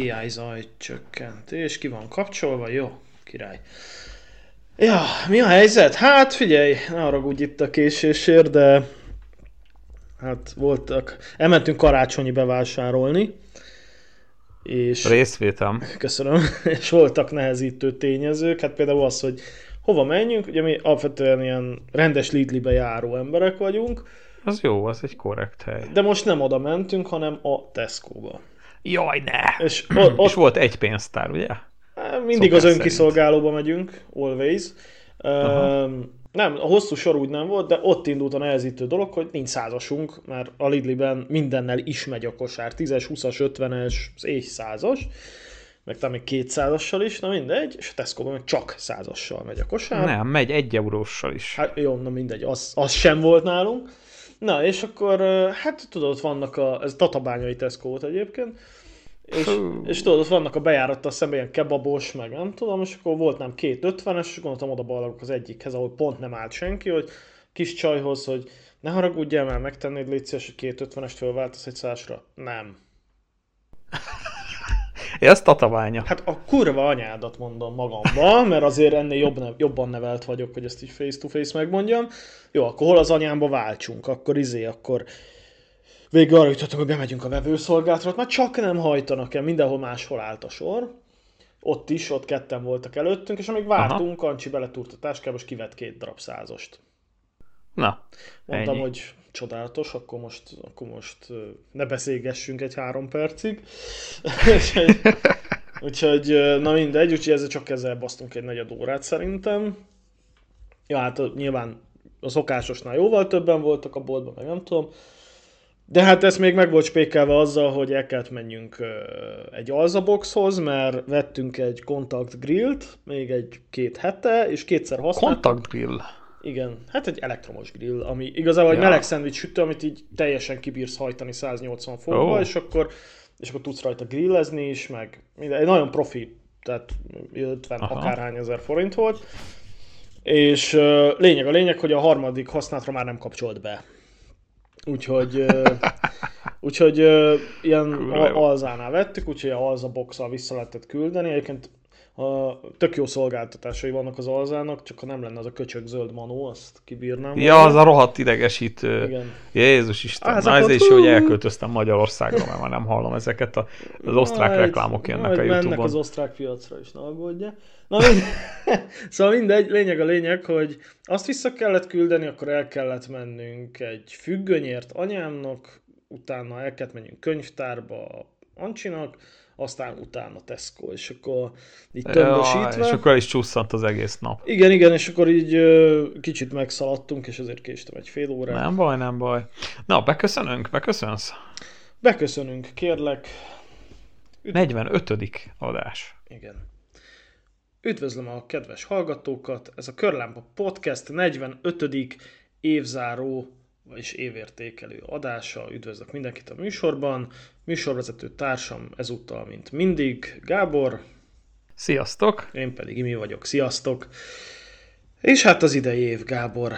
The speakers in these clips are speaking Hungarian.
AI zaj csökkentés, ki van kapcsolva, jó, király. Ja, mi a helyzet? Hát figyelj, ne haragudj itt a késésért, de hát voltak, elmentünk karácsonyi bevásárolni, és Részvétem. köszönöm, és voltak nehezítő tényezők, hát például az, hogy hova menjünk, ugye mi alapvetően ilyen rendes Lidlibe járó emberek vagyunk, Az jó, az egy korrekt hely. de most nem oda mentünk, hanem a Tesco-ba. Jaj, ne! És ott, És ott volt egy pénztár, ugye? mindig szokás az önkiszolgálóba megyünk, always. Aha. Nem, a hosszú sor úgy nem volt, de ott indult a nehezítő dolog, hogy nincs százasunk, mert a Lidliben mindennel is megy a kosár. 10-es, 20-as, 50-es, az és százas, meg talán még 200-assal is, na mindegy, és a Tesco-ban meg csak százassal megy a kosár. Nem, megy egy euróssal is. Hát jó, na mindegy, az, az sem volt nálunk. Na, és akkor, hát tudod, vannak a, ez tatabányai Tesco volt egyébként, és, és tudod, ott vannak a bejárattal szemben ilyen kebabos, meg nem tudom, és akkor volt nem két ötvenes, és gondoltam oda balagok az egyikhez, ahol pont nem állt senki, hogy kis csajhoz, hogy ne haragudjál már, megtennéd légy szíves, hogy két ötvenest fölváltasz egy százasra. Nem. Ez tatabánya. Hát a kurva anyádat mondom magamba, mert azért ennél jobb ne, jobban nevelt vagyok, hogy ezt így face to face megmondjam. Jó, akkor hol az anyámba váltsunk, akkor izé, akkor végül arra jutottunk, hogy bemegyünk a vevőszolgálatra, már csak nem hajtanak el, mindenhol máshol állt a sor. Ott is, ott ketten voltak előttünk, és amíg vártunk, Ancsi beletúrt a táskába, és kivett két darab százast. Na, Mondtam, Ennyi. hogy csodálatos, akkor most, akkor most ne beszélgessünk egy három percig. úgyhogy, úgyhogy, na mindegy, úgyhogy ezzel csak ezzel basztunk egy negyed órát szerintem. Ja, hát nyilván a szokásosnál jóval többen voltak a boltban, meg nem tudom. De hát ez még meg volt spékelve azzal, hogy el kellett menjünk egy alzaboxhoz, mert vettünk egy kontakt grillt, még egy két hete, és kétszer használtuk. kontakt grill. Igen, hát egy elektromos grill, ami igazából egy Ja. meleg szendvics sütő, amit így teljesen kibírsz hajtani 180 fokba, Ó. és akkor és akkor tudsz rajta grillezni is, meg minden, egy nagyon profi, tehát 50 Aha. akárhány ezer forint volt. És ö, lényeg a lényeg, hogy a harmadik használatra már nem kapcsolt be. Úgyhogy, ö, úgyhogy ö, ilyen alzánál vettük, úgyhogy a alza boxal vissza lehetett küldeni. Egyébként a, tök jó szolgáltatásai vannak az alzának, csak ha nem lenne az a köcsög zöld manó, azt kibírnám. Ja, volna. az a rohadt idegesítő. Igen. Jézus Isten. A ez is, hogy elköltöztem Magyarországra, mert már nem hallom ezeket. A, az osztrák Majd- reklámok jönnek a majd mennek Youtube-on. az osztrák piacra is, ne aggódja. Na, mind... szóval mindegy, lényeg a lényeg, hogy azt vissza kellett küldeni, akkor el kellett mennünk egy függönyért anyámnak, utána el kellett menjünk könyvtárba Ancsinak, aztán utána Tesco, és akkor így Ja, tömbösítve. és akkor is csúszant az egész nap. Igen, igen, és akkor így kicsit megszaladtunk, és ezért késtem egy fél órát. Nem baj, nem baj. Na, beköszönünk, beköszönsz? Beköszönünk, kérlek. 45. adás. Igen. Üdvözlöm a kedves hallgatókat, ez a Körlámpa Podcast 45. évzáró, vagyis évértékelő adása. Üdvözlök mindenkit a műsorban. Műsorvezető társam ezúttal, mint mindig, Gábor, Sziasztok! én pedig Imi vagyok. Sziasztok! És hát az idei év, Gábor.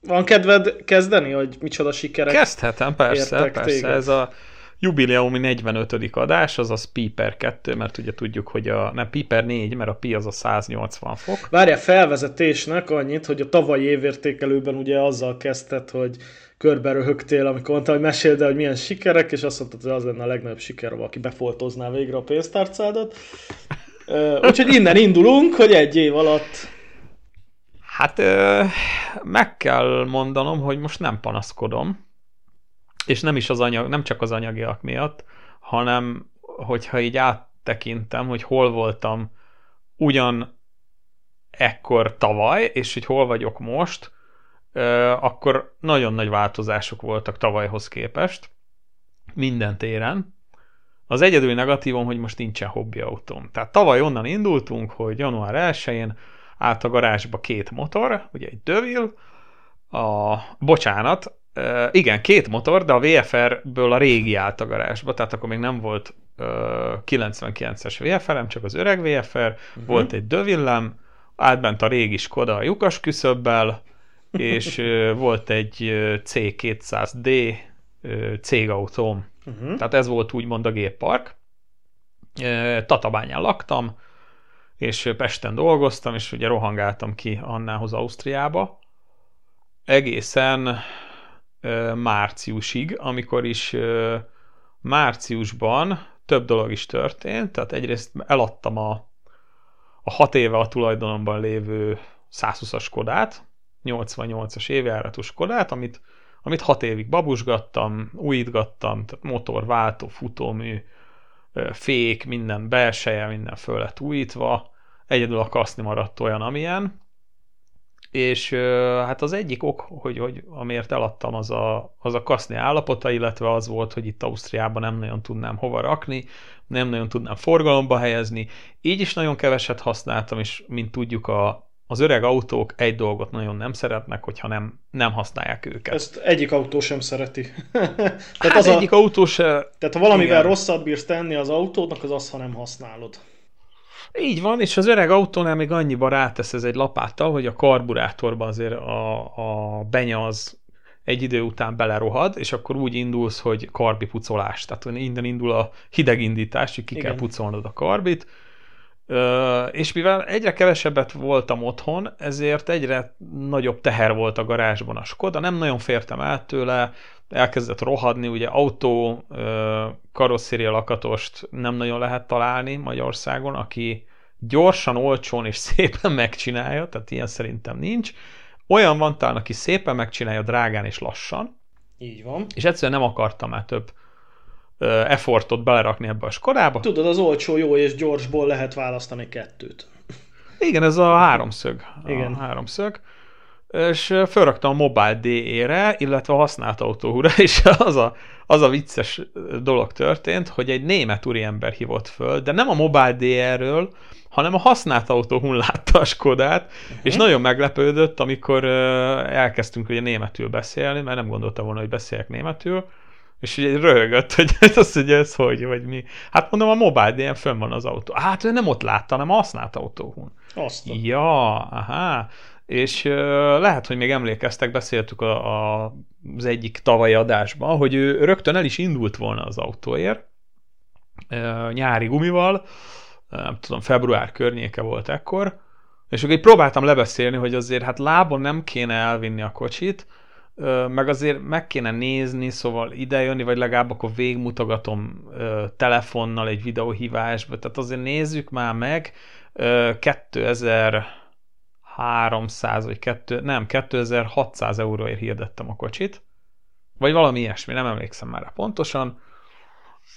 Van kedved kezdeni, hogy micsoda sikerek? Kezdhetem, persze, persze. téged. Ez a jubileumi 45. adás, azaz Piper 2, mert ugye tudjuk, hogy a, nem Piper 4, mert a Pi az a 180 fok. Várjál, felvezetésnek annyit, hogy a tavalyi évértékelőben ugye azzal kezdted, hogy körbe röhögtél, amikor mondta, hogy meséld el, hogy milyen sikerek, és azt mondtad, hogy az lenne a legnagyobb siker, ha befoltozná végre a pénztárcádat. Úgyhogy innen indulunk, hogy egy év alatt Hát meg kell mondanom, hogy most nem panaszkodom, és nem is az anyag, nem csak az anyagiak miatt, hanem hogyha így áttekintem, hogy hol voltam ugyan ekkor tavaly, és hogy hol vagyok most, akkor nagyon nagy változások voltak tavalyhoz képest, minden téren. Az egyedül negatívum, hogy most nincsen hobbi autóm. Tehát tavaly onnan indultunk, hogy január 1-én állt a garázsba két motor, ugye egy Dövil, a, bocsánat, igen, két motor, de a VFR-ből a régi állt a garázsba, tehát akkor még nem volt ö, 99-es VFR-em, csak az öreg VFR, uh-huh. volt egy Dövillem, átbent a régi Skoda a lyukas küszöbbel, és volt egy ö, C200D ö, cégautóm. uh-huh. Tehát ez volt úgymond a géppark. Tatabányán laktam, és Pesten dolgoztam, és ugye rohangáltam ki Annához Ausztriába, egészen márciusig, amikor is márciusban több dolog is történt, tehát egyrészt eladtam a, a hat éve a tulajdonomban lévő 120-as Kodát, 88-as évjáratos Kodát, amit, amit hat évig babusgattam, újítgattam, tehát motor, váltó, futómű, fék, minden belseje, minden föl lett újítva, egyedül a kaszni maradt olyan, amilyen, és hát az egyik ok, hogy, hogy amiért eladtam, az a, az a kaszni állapota, illetve az volt, hogy itt Ausztriában nem nagyon tudnám hova rakni, nem nagyon tudnám forgalomba helyezni, így is nagyon keveset használtam, és mint tudjuk, a, az öreg autók egy dolgot nagyon nem szeretnek, hogyha nem, nem használják őket. Ezt egyik autó sem szereti. tehát hát az egyik a, autó se... Tehát ha valamivel igen. rosszat bírsz tenni az autódnak, az az, ha nem használod. Így van, és az öreg autónál még annyiba rátesz ez egy lapáttal, hogy a karburátorban azért a, a benya az egy idő után belerohad, és akkor úgy indulsz, hogy karbi pucolás. Tehát innen indul a hidegindítás, hogy ki Igen. kell pucolnod a karbit. És mivel egyre kevesebbet voltam otthon, ezért egyre nagyobb teher volt a garázsban a Skoda, nem nagyon fértem át tőle, elkezdett rohadni, ugye autó karosszéria lakatost nem nagyon lehet találni Magyarországon, aki gyorsan, olcsón és szépen megcsinálja, tehát ilyen szerintem nincs. Olyan van talán, aki szépen megcsinálja drágán és lassan. Így van. És egyszerűen nem akartam már több effortot belerakni ebbe a Skodába. Tudod, az olcsó, jó és gyorsból lehet választani kettőt. Igen, ez a háromszög. Igen. A háromszög és felraktam a Mobile DE-re, illetve a használt autóhúra, és az a, az a vicces dolog történt, hogy egy német úriember hívott föl, de nem a Mobile DE-ről, hanem a használt autóhún látta a Skodát, uh-huh. és nagyon meglepődött, amikor elkezdtünk ugye németül beszélni, mert nem gondolta volna, hogy beszéljek németül, és ugye röhögött, hogy az, hogy ez hogy, vagy mi. Hát mondom, a mobile DN fönn van az autó. Hát ő nem ott látta, hanem a használt autóhún. Azt. Ja, aha és lehet, hogy még emlékeztek, beszéltük a, a, az egyik tavalyi adásban, hogy ő rögtön el is indult volna az autóért, nyári gumival, nem tudom, február környéke volt ekkor, és akkor így próbáltam lebeszélni, hogy azért hát lábon nem kéne elvinni a kocsit, meg azért meg kéne nézni, szóval idejönni, vagy legalább akkor végmutogatom telefonnal egy videóhívásba, tehát azért nézzük már meg 2000 300 vagy 2, nem, 2600 euróért hirdettem a kocsit, vagy valami ilyesmi, nem emlékszem már pontosan,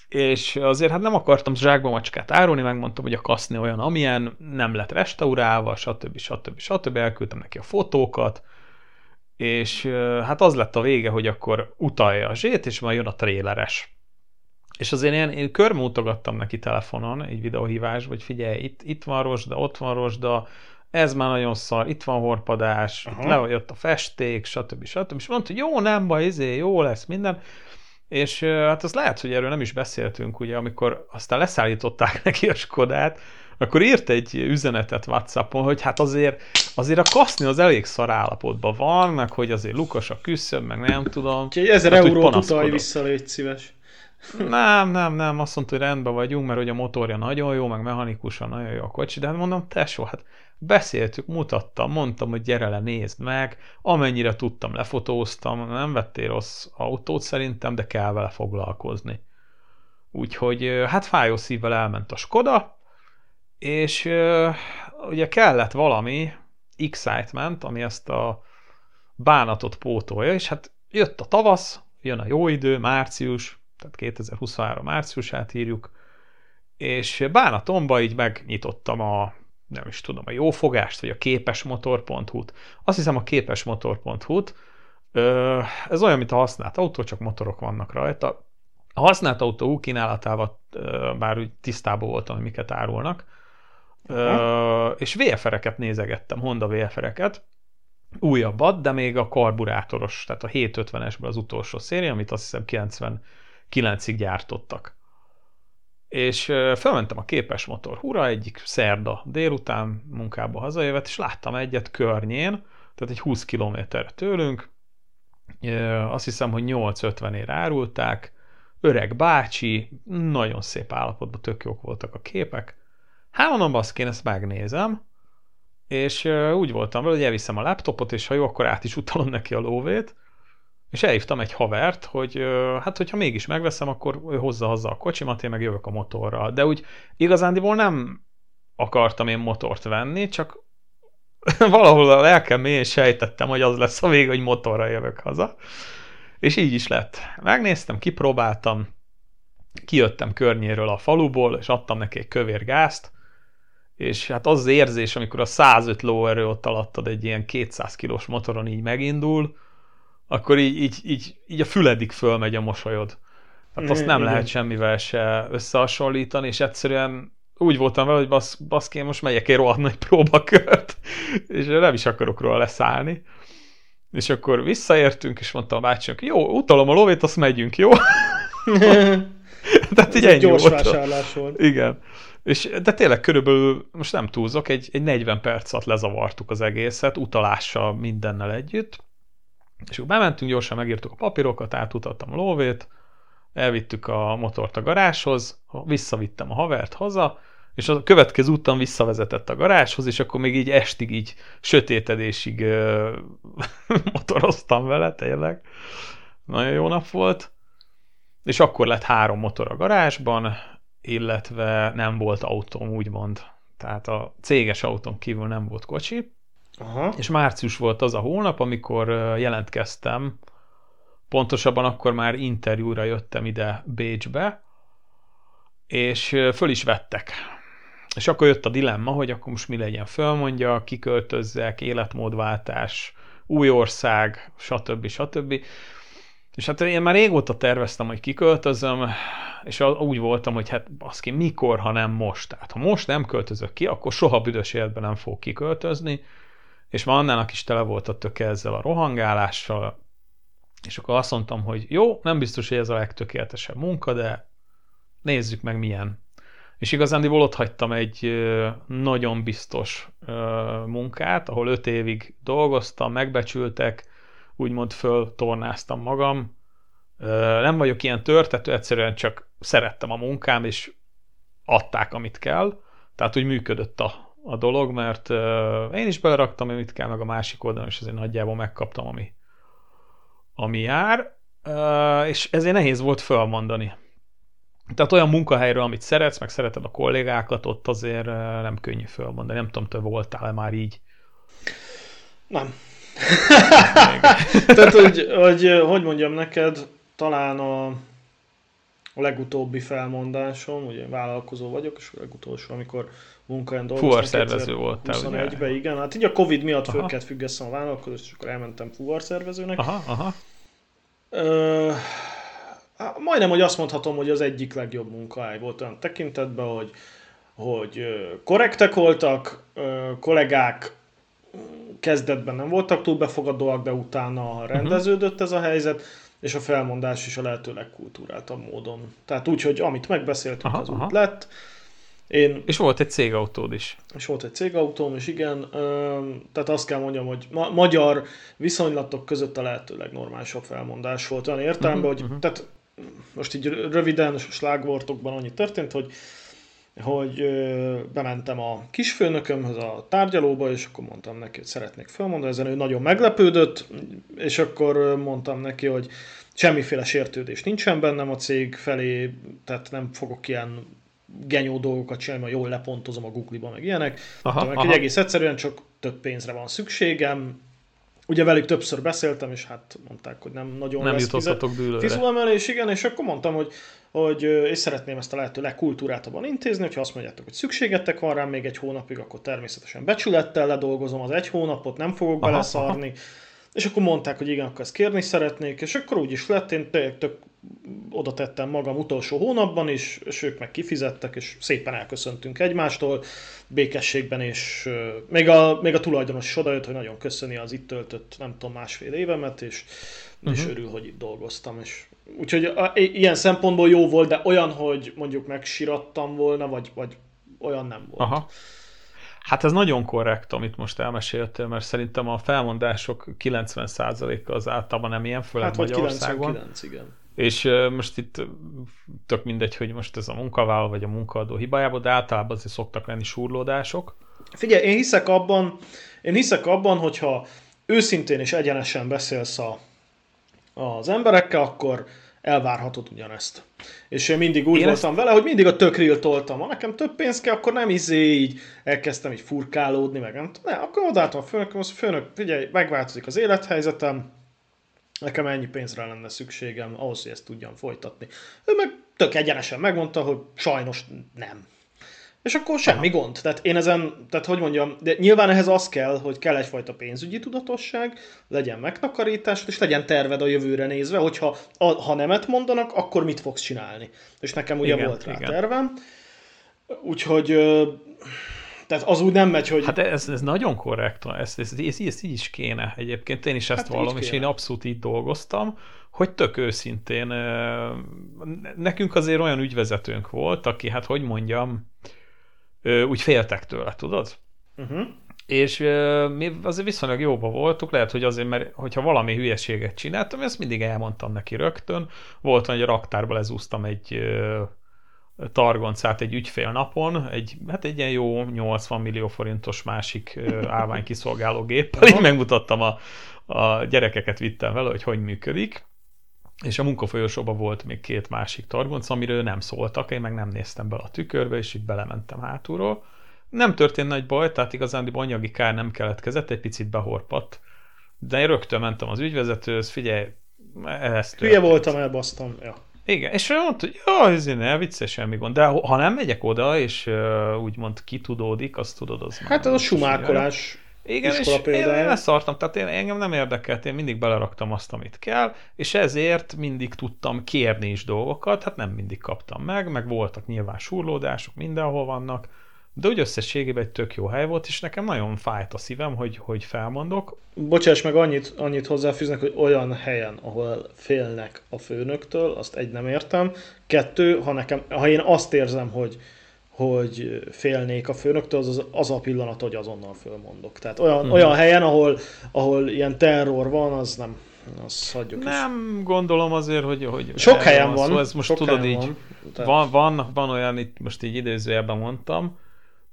és azért hát nem akartam zsákba macskát árulni, megmondtam, hogy a kaszni olyan, amilyen, nem lett restaurálva, stb. stb. stb. Elküldtem neki a fotókat, és hát az lett a vége, hogy akkor utalja a zsét, és majd jön a tréleres. És azért én, én körmutogattam neki telefonon egy videóhívás, hogy figyelj, itt, itt van rosda, ott van rosda, ez már nagyon szar, itt van horpadás, Aha. jött a festék, stb. stb. És mondta, hogy jó, nem baj, izé, jó lesz minden. És hát az lehet, hogy erről nem is beszéltünk, ugye, amikor aztán leszállították neki a Skodát, akkor írt egy üzenetet Whatsappon, hogy hát azért, azért a kaszni az elég szar állapotban van, meg hogy azért lukas a küszöb, meg nem tudom. Úgyhogy ezer hát, eurót utalj vissza, légy szíves. Nem, nem, nem, azt mondta, hogy rendben vagyunk, mert hogy a motorja nagyon jó, meg mechanikusan nagyon jó a kocsi, de hát mondom, tesó, hát Beszéltük, mutattam, mondtam, hogy gyere le, nézd meg, amennyire tudtam, lefotóztam, nem vettél rossz autót szerintem, de kell vele foglalkozni. Úgyhogy hát fájó szívvel elment a Skoda, és ugye kellett valami excitement, ami ezt a bánatot pótolja, és hát jött a tavasz, jön a jó idő, március, tehát 2023 márciusát írjuk, és bánatomba így megnyitottam a nem is tudom, a jófogást, vagy a képesmotor.hu-t. Azt hiszem a képesmotor.hu-t. Ez olyan, mint a használt autó, csak motorok vannak rajta. A használt autó kínálatával már úgy tisztában voltam, hogy miket árulnak. És VFR-eket nézegettem, Honda VFR-eket, újabbat, de még a karburátoros, tehát a 750-esből az utolsó széria, amit azt hiszem 99-ig gyártottak. És felmentem a képes motor hura egyik szerda délután munkába hazajövet, és láttam egyet környén, tehát egy 20 km tőlünk, azt hiszem, hogy 850 ér árulták, öreg bácsi, nagyon szép állapotban, tök jók voltak a képek. Hát mondom, baszki, én ezt megnézem, és úgy voltam vele, hogy elviszem a laptopot, és ha jó, akkor át is utalom neki a lóvét, és elhívtam egy havert, hogy hát hogyha mégis megveszem, akkor ő hozza haza a kocsimat, én meg jövök a motorral. De úgy igazándiból nem akartam én motort venni, csak valahol a lelkem mélyén sejtettem, hogy az lesz a vég, hogy motorra jövök haza. És így is lett. Megnéztem, kipróbáltam, kijöttem környéről a faluból, és adtam neki egy kövér gázt, és hát az az érzés, amikor a 105 lóerő ott alattad egy ilyen 200 kilós motoron így megindul, akkor így, így, így, így a füledig fölmegy a mosolyod. Hát azt nem lehet semmivel se összehasonlítani, és egyszerűen úgy voltam vele, hogy basz, baszki, most megyek egy rohadt nagy próbakört, és nem is akarok róla leszállni. És akkor visszaértünk, és mondtam a bácsinak, jó, utalom a lóvét, azt megyünk, jó? Tehát így ennyi gyors volt. vásárlás volt. Igen. És, de tényleg körülbelül, most nem túlzok, egy, egy 40 perc alatt lezavartuk az egészet, utalással mindennel együtt, és akkor bementünk, gyorsan megírtuk a papírokat, átutattam a lóvét, elvittük a motort a garázshoz, visszavittem a havert haza, és a következő úton visszavezetett a garázshoz, és akkor még így estig, így sötétedésig ö, motoroztam vele, tényleg. Nagyon jó nap volt. És akkor lett három motor a garázsban, illetve nem volt autóm, úgymond. Tehát a céges autón kívül nem volt kocsi. Aha. És március volt az a hónap, amikor jelentkeztem, pontosabban akkor már interjúra jöttem ide Bécsbe, és föl is vettek. És akkor jött a dilemma, hogy akkor most mi legyen, fölmondja, kiköltözzek, életmódváltás, új ország, stb. stb. És hát én már régóta terveztem, hogy kiköltözöm, és úgy voltam, hogy hát baszki, mikor, ha nem most. Tehát ha most nem költözök ki, akkor soha büdös életben nem fog kiköltözni, és már annának is tele volt a töke ezzel a rohangálással, és akkor azt mondtam, hogy jó, nem biztos, hogy ez a legtökéletesebb munka, de nézzük meg milyen. És igazándiból ott hagytam egy nagyon biztos munkát, ahol öt évig dolgoztam, megbecsültek, úgymond föltornáztam magam. Nem vagyok ilyen törtető, egyszerűen csak szerettem a munkám, és adták, amit kell. Tehát úgy működött a, a dolog, mert én is beleraktam, amit kell, meg a másik oldalon, és azért nagyjából megkaptam, ami, ami jár, és ezért nehéz volt fölmondani. Tehát olyan munkahelyről, amit szeretsz, meg szereted a kollégákat, ott azért nem könnyű fölmondani. Nem tudom, te voltál-e már így? Nem. Tehát, hogy, hogy, hogy mondjam neked, talán a, a legutóbbi felmondásom, ugye vállalkozó vagyok, és a legutolsó, amikor munkahelyen dolgoztam. Fuvarszervező voltál, 21-ben, igen. Hát így a Covid miatt aha. föl kellett függesztem a vállalkozást, és akkor elmentem fuvarszervezőnek. Aha, aha. Ö, majdnem, hogy azt mondhatom, hogy az egyik legjobb munkahely volt olyan tekintetben, hogy, hogy korrektek voltak, kollégák kezdetben nem voltak túl befogadóak, de utána mhm. rendeződött ez a helyzet, és a felmondás is a lehető legkultúráltabb módon. Tehát úgy, hogy amit megbeszéltünk, aha, az aha. úgy lett. Én, és volt egy cégautód is. És volt egy cégautóm, és igen, tehát azt kell mondjam, hogy ma- magyar viszonylatok között a lehető legnormálisabb felmondás volt olyan értelemben, uh-huh, hogy uh-huh. tehát most így röviden, slágvortokban annyi történt, hogy hogy bementem a kisfőnökömhöz a tárgyalóba, és akkor mondtam neki, hogy szeretnék felmondani, ezen ő nagyon meglepődött, és akkor mondtam neki, hogy semmiféle sértődés nincsen bennem a cég felé, tehát nem fogok ilyen genyó dolgokat csinálni, mert jól lepontozom a Google-ba, meg ilyenek. Aha, aha. Hogy egész egyszerűen csak több pénzre van szükségem, Ugye velük többször beszéltem, és hát mondták, hogy nem nagyon nem lesz fizulemelés, igen, és akkor mondtam, hogy, hogy és szeretném ezt a lehető legkultúráltabban intézni, hogyha azt mondjátok, hogy szükségetek van rám még egy hónapig, akkor természetesen becsülettel ledolgozom az egy hónapot, nem fogok aha, beleszarni. Aha. És akkor mondták, hogy igen, akkor ezt kérni szeretnék, és akkor úgy is lett, én tök oda tettem magam utolsó hónapban is, és ők meg kifizettek, és szépen elköszöntünk egymástól békességben, és még a, még a tulajdonos is odajött, hogy nagyon köszöni az itt töltött, nem tudom, másfél évemet, és, uh-huh. és mhm. örül, hogy itt dolgoztam. És, úgyhogy a, ilyen szempontból jó volt, de olyan, hogy mondjuk megsirattam volna, vagy, vagy olyan nem volt. Aha. Hát ez nagyon korrekt, amit most elmeséltél, mert szerintem a felmondások 90%-a az általában nem ilyen, főleg hát, Magyarországon. 99, igen. És most itt tök mindegy, hogy most ez a munkavállaló vagy a munkaadó hibájából, de általában azért szoktak lenni súrlódások. Figyelj, én hiszek abban, én hiszek abban, hogyha őszintén és egyenesen beszélsz a, az emberekkel, akkor elvárhatod ugyanezt. És én mindig úgy én voltam ezt... vele, hogy mindig a tökril toltam. Ha nekem több pénz kell, akkor nem izé így elkezdtem így furkálódni, meg nem ne, akkor odaálltam a főnök, azt főnök, figyelj, megváltozik az élethelyzetem, nekem ennyi pénzre lenne szükségem ahhoz, hogy ezt tudjam folytatni. Ő meg tök egyenesen megmondta, hogy sajnos nem. És akkor semmi Aha. gond. Tehát én ezen, tehát hogy mondjam, de nyilván ehhez az kell, hogy kell egyfajta pénzügyi tudatosság, legyen megtakarítás, és legyen terved a jövőre nézve, hogyha a, ha nemet mondanak, akkor mit fogsz csinálni. És nekem ugye igen, volt rá igen. tervem. Úgyhogy tehát az úgy nem megy, hogy... Hát ez, ez nagyon korrekt, ez, ez, ez, ez így is kéne egyébként, én is ezt hát vallom, és én abszolút így dolgoztam, hogy tök őszintén, nekünk azért olyan ügyvezetőnk volt, aki, hát hogy mondjam, úgy féltek tőle, tudod? Uh-huh. És mi azért viszonylag jóba voltunk, lehet, hogy azért, mert hogyha valami hülyeséget csináltam, ezt mindig elmondtam neki rögtön. Volt, hogy a raktárba lezúztam egy targoncát egy ügyfél napon, egy, hát egy ilyen jó 80 millió forintos másik állvány kiszolgáló géppel, így megmutattam a, a gyerekeket vittem vele, hogy hogy működik, és a munkafolyosóban volt még két másik targonc, amiről nem szóltak, én meg nem néztem bele a tükörbe, és így belementem hátulról. Nem történt nagy baj, tehát igazán anyagi kár nem keletkezett, egy picit behorpadt, de én rögtön mentem az ügyvezetőhöz, figyelj, ezt Hülye voltam, elbasztam. Ja. Igen, és mondta, hogy jó, ez ne, vicces, semmi gond. De ha nem megyek oda, és uh, úgymond kitudódik, azt tudod, az Hát az a sumákolás igen, és például. én leszartam, tehát én, engem nem érdekelt, én mindig beleraktam azt, amit kell, és ezért mindig tudtam kérni is dolgokat, hát nem mindig kaptam meg, meg voltak nyilván surlódások, mindenhol vannak, de úgy összességében egy tök jó hely volt, és nekem nagyon fájt a szívem, hogy, hogy felmondok. Bocsáss meg, annyit, annyit hozzáfűznek, hogy olyan helyen, ahol félnek a főnöktől, azt egy nem értem. Kettő, ha, nekem, ha én azt érzem, hogy, hogy félnék a főnöktől, az, az, az a pillanat, hogy azonnal fölmondok. Tehát olyan, uh-huh. olyan helyen, ahol, ahol ilyen terror van, az nem, azt hagyjuk Nem is. gondolom azért, hogy... hogy sok helyen van. Szóval ez most tudod így, van, tehát... van, van, van olyan, itt most így idézőjelben mondtam,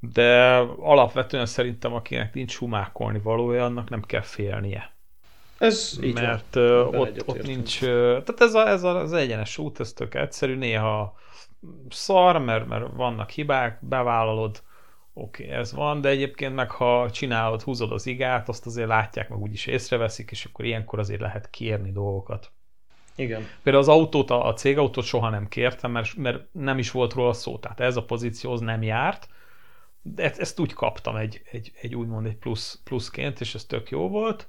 de alapvetően szerintem akinek nincs humákolni valója, annak nem kell félnie. Ez így Mert van. ott, ott nincs... Tehát ez, a, ez a, az egyenes út, ez tök egyszerű, néha szar, mert, mert vannak hibák, bevállalod, oké, okay, ez van, de egyébként meg ha csinálod, húzod az igát, azt azért látják, meg úgyis észreveszik, és akkor ilyenkor azért lehet kérni dolgokat. Igen. Például az autót, a, a cégautót soha nem kértem, mert, mert nem is volt róla szó, tehát ez a pozícióhoz nem járt, de ezt, ezt úgy kaptam egy, egy, egy úgymond egy plusz, pluszként, és ez tök jó volt.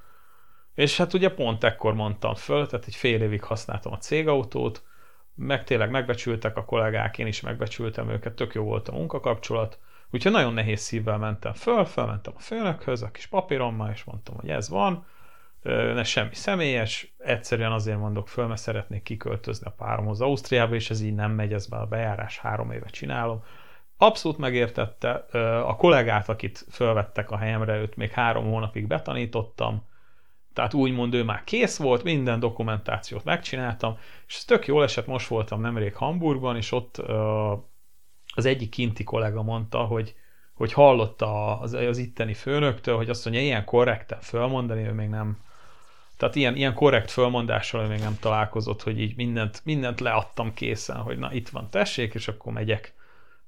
És hát ugye pont ekkor mondtam föl, tehát egy fél évig használtam a cégautót, meg tényleg megbecsültek a kollégák, én is megbecsültem őket, tök jó volt a munkakapcsolat, úgyhogy nagyon nehéz szívvel mentem föl, felmentem a főnökhöz a kis papírommal, és mondtam, hogy ez van, ne semmi személyes, egyszerűen azért mondok föl, mert szeretnék kiköltözni a páromhoz Ausztriába, és ez így nem megy, ez már a bejárás három éve csinálom. Abszolút megértette, a kollégát, akit fölvettek a helyemre, őt még három hónapig betanítottam, tehát úgymond ő már kész volt, minden dokumentációt megcsináltam, és ez tök jól esett, most voltam nemrég Hamburgban, és ott az egyik kinti kollega mondta, hogy, hogy hallotta az, az itteni főnöktől, hogy azt mondja, ilyen korrekten fölmondani, ő még nem, tehát ilyen, ilyen korrekt fölmondással még nem találkozott, hogy így mindent, mindent leadtam készen, hogy na itt van, tessék, és akkor megyek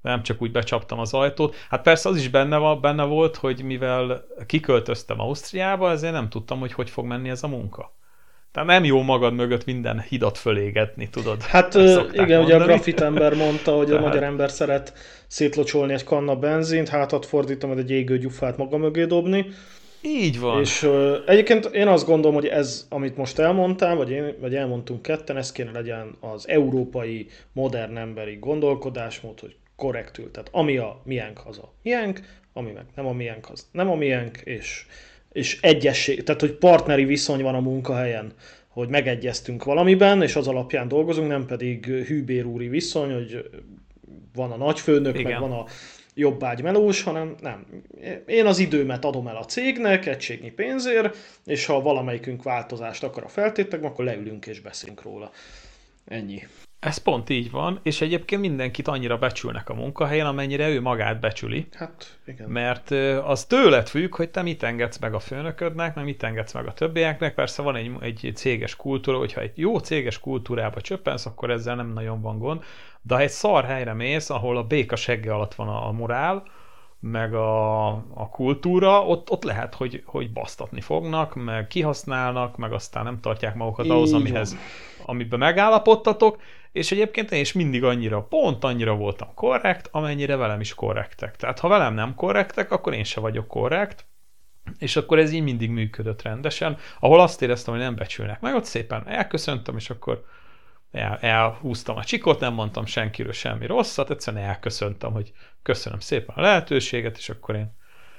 nem csak úgy becsaptam az ajtót. Hát persze az is benne, van, benne volt, hogy mivel kiköltöztem Ausztriába, ezért nem tudtam, hogy hogy fog menni ez a munka. Tehát nem jó magad mögött minden hidat fölégetni, tudod? Hát igen, mondani. ugye a grafit ember mondta, hogy Tehát... a magyar ember szeret szétlocsolni egy kanna benzint, hátat fordítom, egy égő gyufát maga mögé dobni. Így van. És uh, egyébként én azt gondolom, hogy ez, amit most elmondtam, vagy, én, vagy elmondtunk ketten, ez kéne legyen az európai modern emberi gondolkodásmód, hogy korrektül. Tehát ami a miénk, az a miénk, ami meg nem a miénk, az nem a miénk, és, és egyesség, tehát hogy partneri viszony van a munkahelyen, hogy megegyeztünk valamiben, és az alapján dolgozunk, nem pedig hűbérúri viszony, hogy van a nagyfőnök, Igen. meg van a jobbágy melós, hanem nem. Én az időmet adom el a cégnek egységnyi pénzért, és ha valamelyikünk változást akar a feltétek, akkor leülünk és beszélünk róla. Ennyi. Ez pont így van, és egyébként mindenkit annyira becsülnek a munkahelyen, amennyire ő magát becsüli. Hát, igen. Mert az tőled függ, hogy te mit engedsz meg a főnöködnek, meg mit engedsz meg a többieknek. Persze van egy, egy céges kultúra, hogyha egy jó céges kultúrába csöppensz, akkor ezzel nem nagyon van gond. De ha egy szar helyre mész, ahol a béka segge alatt van a, a morál, meg a, a kultúra, ott, ott lehet, hogy, hogy basztatni fognak, meg kihasználnak, meg aztán nem tartják magukat Így ahhoz, amihez, amiben megállapodtatok, és egyébként én is mindig annyira, pont annyira voltam korrekt, amennyire velem is korrektek. Tehát ha velem nem korrektek, akkor én se vagyok korrekt, és akkor ez így mindig működött rendesen, ahol azt éreztem, hogy nem becsülnek meg, ott szépen elköszöntem, és akkor el, elhúztam a csikot, nem mondtam senkiről semmi rosszat, egyszerűen elköszöntem, hogy köszönöm szépen a lehetőséget, és akkor én,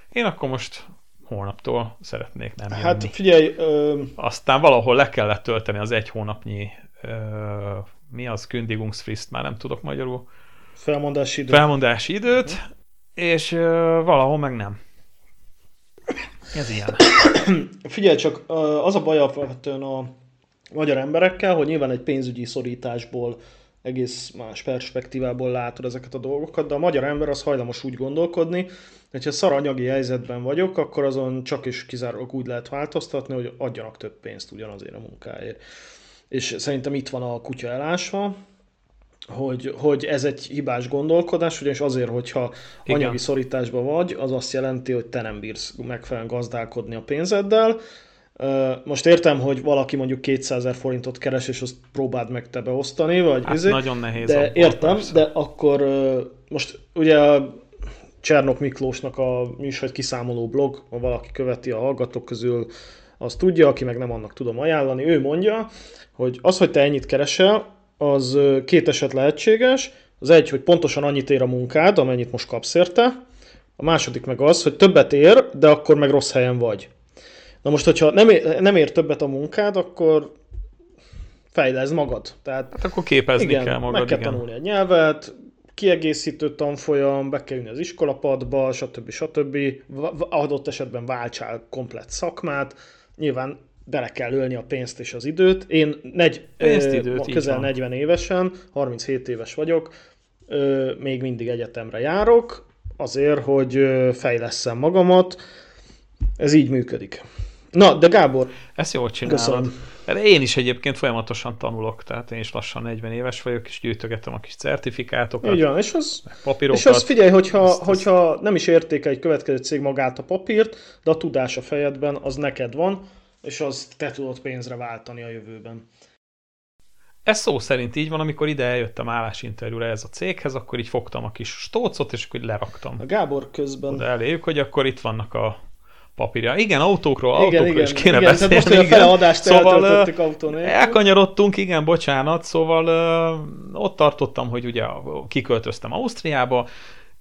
én akkor most hónaptól szeretnék nem jönni. Hát figyelj... Ö... Aztán valahol le kellett tölteni az egy hónapnyi ö, mi az Kündigungsfrist, már nem tudok magyarul. Felmondási időt. Felmondási időt, és ö, valahol meg nem. Ez ilyen. Figyelj csak, az a baj alapvetően a magyar emberekkel, hogy nyilván egy pénzügyi szorításból egész más perspektívából látod ezeket a dolgokat, de a magyar ember az hajlamos úgy gondolkodni, hogy ha szar anyagi helyzetben vagyok, akkor azon csak is kizárólag úgy lehet változtatni, hogy adjanak több pénzt ugyanazért a munkáért. És szerintem itt van a kutya elásva, hogy, hogy ez egy hibás gondolkodás, ugyanis azért, hogyha Igen. anyagi szorításban vagy, az azt jelenti, hogy te nem bírsz megfelelően gazdálkodni a pénzeddel, most értem, hogy valaki mondjuk 200 ezer forintot keres, és azt próbáld meg te beosztani, vagy hát ezért, nagyon nehéz. De abban, értem, persze. de akkor most ugye Csernok Miklósnak a műsor kiszámoló blog, ha valaki követi a hallgatók közül, az tudja, aki meg nem annak tudom ajánlani, ő mondja, hogy az, hogy te ennyit keresel, az két eset lehetséges. Az egy, hogy pontosan annyit ér a munkád, amennyit most kapsz érte. A második meg az, hogy többet ér, de akkor meg rossz helyen vagy. Na most, hogyha nem ér, nem ér többet a munkád, akkor fejleszd magad. Tehát, hát akkor képezni igen, kell magad. Meg kell igen. tanulni a nyelvet, kiegészítő tanfolyam, be kell ülni az iskolapadba, stb. stb. Adott esetben váltsál komplet szakmát. Nyilván bele kell ölni a pénzt és az időt. Én negy, pénzt, időt, közel 40 évesen, 37 éves vagyok, még mindig egyetemre járok, azért, hogy fejleszem magamat. Ez így működik. Na, de Gábor... Ezt jól csinálod. Köszönöm. Én is egyébként folyamatosan tanulok, tehát én is lassan 40 éves vagyok, és gyűjtögetem a kis certifikátokat. Így van, és az, papírokat. És az figyelj, hogyha, azt, hogyha nem is értékel egy következő cég magát a papírt, de a tudás a fejedben, az neked van, és az te tudod pénzre váltani a jövőben. Ez szó szerint így van, amikor ide eljöttem állásinterjúra ez a céghez, akkor így fogtam a kis stócot, és akkor leraktam. A Gábor közben. De eléjük, hogy akkor itt vannak a papírja. Igen, autókról, igen, autókról igen, is kéne igen, beszélni. Most, hogy a fele adást szóval, autón Elkanyarodtunk, igen, bocsánat, szóval ott tartottam, hogy ugye kiköltöztem Ausztriába,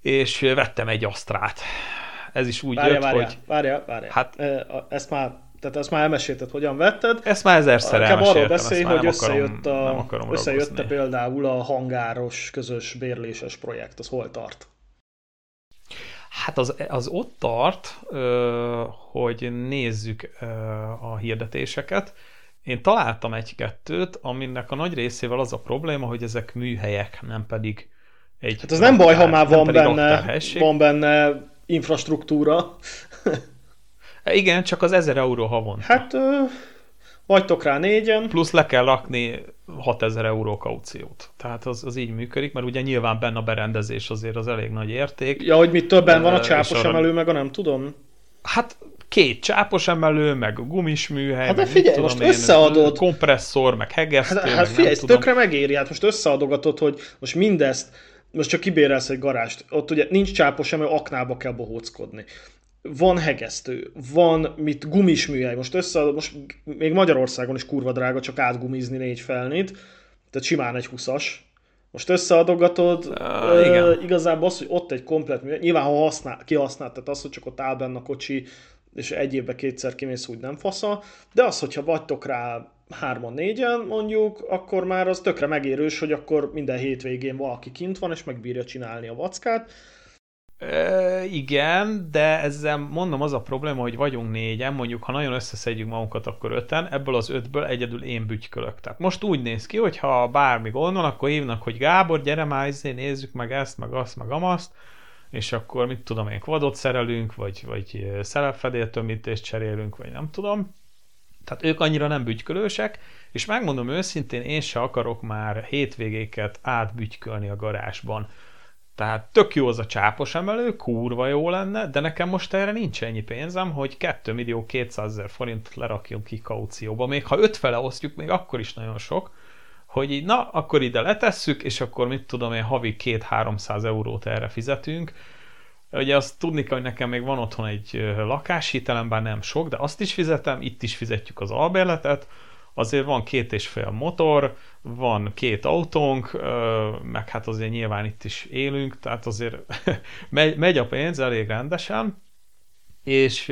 és vettem egy Asztrát. Ez is úgy várja, jött, várja, hogy... Várja, várja. Hát, ezt már tehát ezt már elmesélted, hogyan vetted. Ezt már ezerszer Inkább arról beszélj, hogy összejött, a, összejött például a hangáros közös bérléses projekt, az hol tart? Hát az, az ott tart, hogy nézzük a hirdetéseket. Én találtam egy-kettőt, aminek a nagy részével az a probléma, hogy ezek műhelyek, nem pedig egy... Hát ez nem baj, ha már van benne, van benne infrastruktúra. Igen, csak az 1000 euró havonta. Hát vagytok rá négyen. Plusz le kell rakni 6000 euró kauciót. Tehát az, az így működik, mert ugye nyilván benne a berendezés azért az elég nagy érték. Ja, hogy mit többen van a csápos emelő, meg a nem tudom. Hát két csápos emelő, meg gumis műhely, hát meg figyelj, tudom most én, összeadod. kompresszor, meg hegesztő, Hát, hát figyelj, ez tökre megéri, hát most összeadogatod, hogy most mindezt, most csak kibérelsz egy garást, ott ugye nincs csápos emelő, aknába kell bohóckodni van hegesztő, van mit gumis műhely, most össze, most még Magyarországon is kurva drága csak átgumizni négy felnit, tehát simán egy 20-as. Most összeadogatod, uh, igen. igazából az, hogy ott egy komplet műhely, nyilván ha használ, kihasznált, tehát az, hogy csak ott áll benne a kocsi, és egy évben kétszer kimész, úgy nem fasza, de az, hogyha vagytok rá hárman, négyen mondjuk, akkor már az tökre megérős, hogy akkor minden hétvégén valaki kint van, és megbírja csinálni a vackát Igen, de ezzel mondom az a probléma, hogy vagyunk négyen, mondjuk ha nagyon összeszedjük magunkat, akkor öten, ebből az ötből egyedül én bütykölök. Tehát most úgy néz ki, hogy ha bármi gond van, akkor hívnak, hogy Gábor, gyere már, izé, nézzük meg ezt, meg azt, meg amazt, és akkor mit tudom én, kvadot szerelünk, vagy, vagy szelepfedéltömítést cserélünk, vagy nem tudom. Tehát ők annyira nem bütykölősek, és megmondom őszintén, én se akarok már hétvégéket átbütykölni a garázsban. Tehát tök jó az a csápos emelő, kurva jó lenne, de nekem most erre nincs ennyi pénzem, hogy 2 millió 200 ezer forintot lerakjunk ki kaucióba. Még ha ötfele osztjuk, még akkor is nagyon sok, hogy így, na, akkor ide letesszük, és akkor mit tudom én, havi 2-300 eurót erre fizetünk. Ugye azt tudni kell, hogy nekem még van otthon egy lakáshitelem, bár nem sok, de azt is fizetem, itt is fizetjük az albérletet, azért van két és fél motor, van két autónk, meg hát azért nyilván itt is élünk, tehát azért megy, megy a pénz elég rendesen, és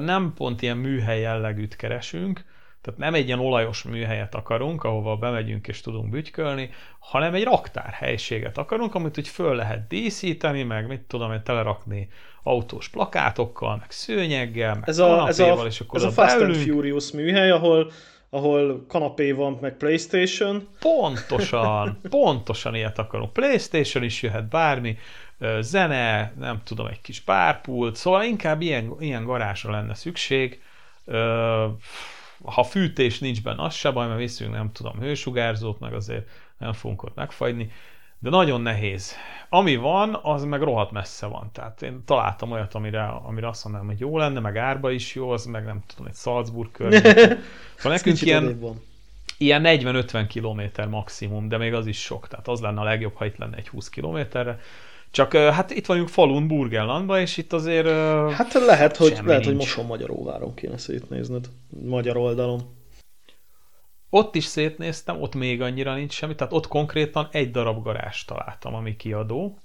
nem pont ilyen műhely jellegűt keresünk, tehát nem egy ilyen olajos műhelyet akarunk, ahova bemegyünk és tudunk bütykölni, hanem egy raktárhelyiséget akarunk, amit úgy föl lehet díszíteni, meg mit tudom én, telerakni autós plakátokkal, meg szőnyeggel, meg ez a, ez a, és akkor ez a Fast and Furious műhely, ahol ahol kanapé van, meg Playstation. Pontosan, pontosan ilyet akarunk. Playstation is jöhet bármi, zene, nem tudom, egy kis párpult, szóval inkább ilyen, ilyen garázsra lenne szükség. Ha fűtés nincs benne, az se baj, mert viszünk, nem tudom, hősugárzót, meg azért nem fogunk ott megfagyni de nagyon nehéz. Ami van, az meg rohadt messze van. Tehát én találtam olyat, amire, amire azt mondanám, hogy jó lenne, meg árba is jó, az meg nem tudom, egy Salzburg környék. Szóval nekünk ilyen, ilyen 40-50 kilométer maximum, de még az is sok. Tehát az lenne a legjobb, ha itt lenne egy 20 kilométerre. Csak hát itt vagyunk falun, Burgenlandban, és itt azért... Hát lehet, hogy, lehet, hogy Moson Magyaróváron kéne szétnézned, magyar oldalon. Ott is szétnéztem, ott még annyira nincs semmi, tehát ott konkrétan egy darab garázs találtam, ami kiadó.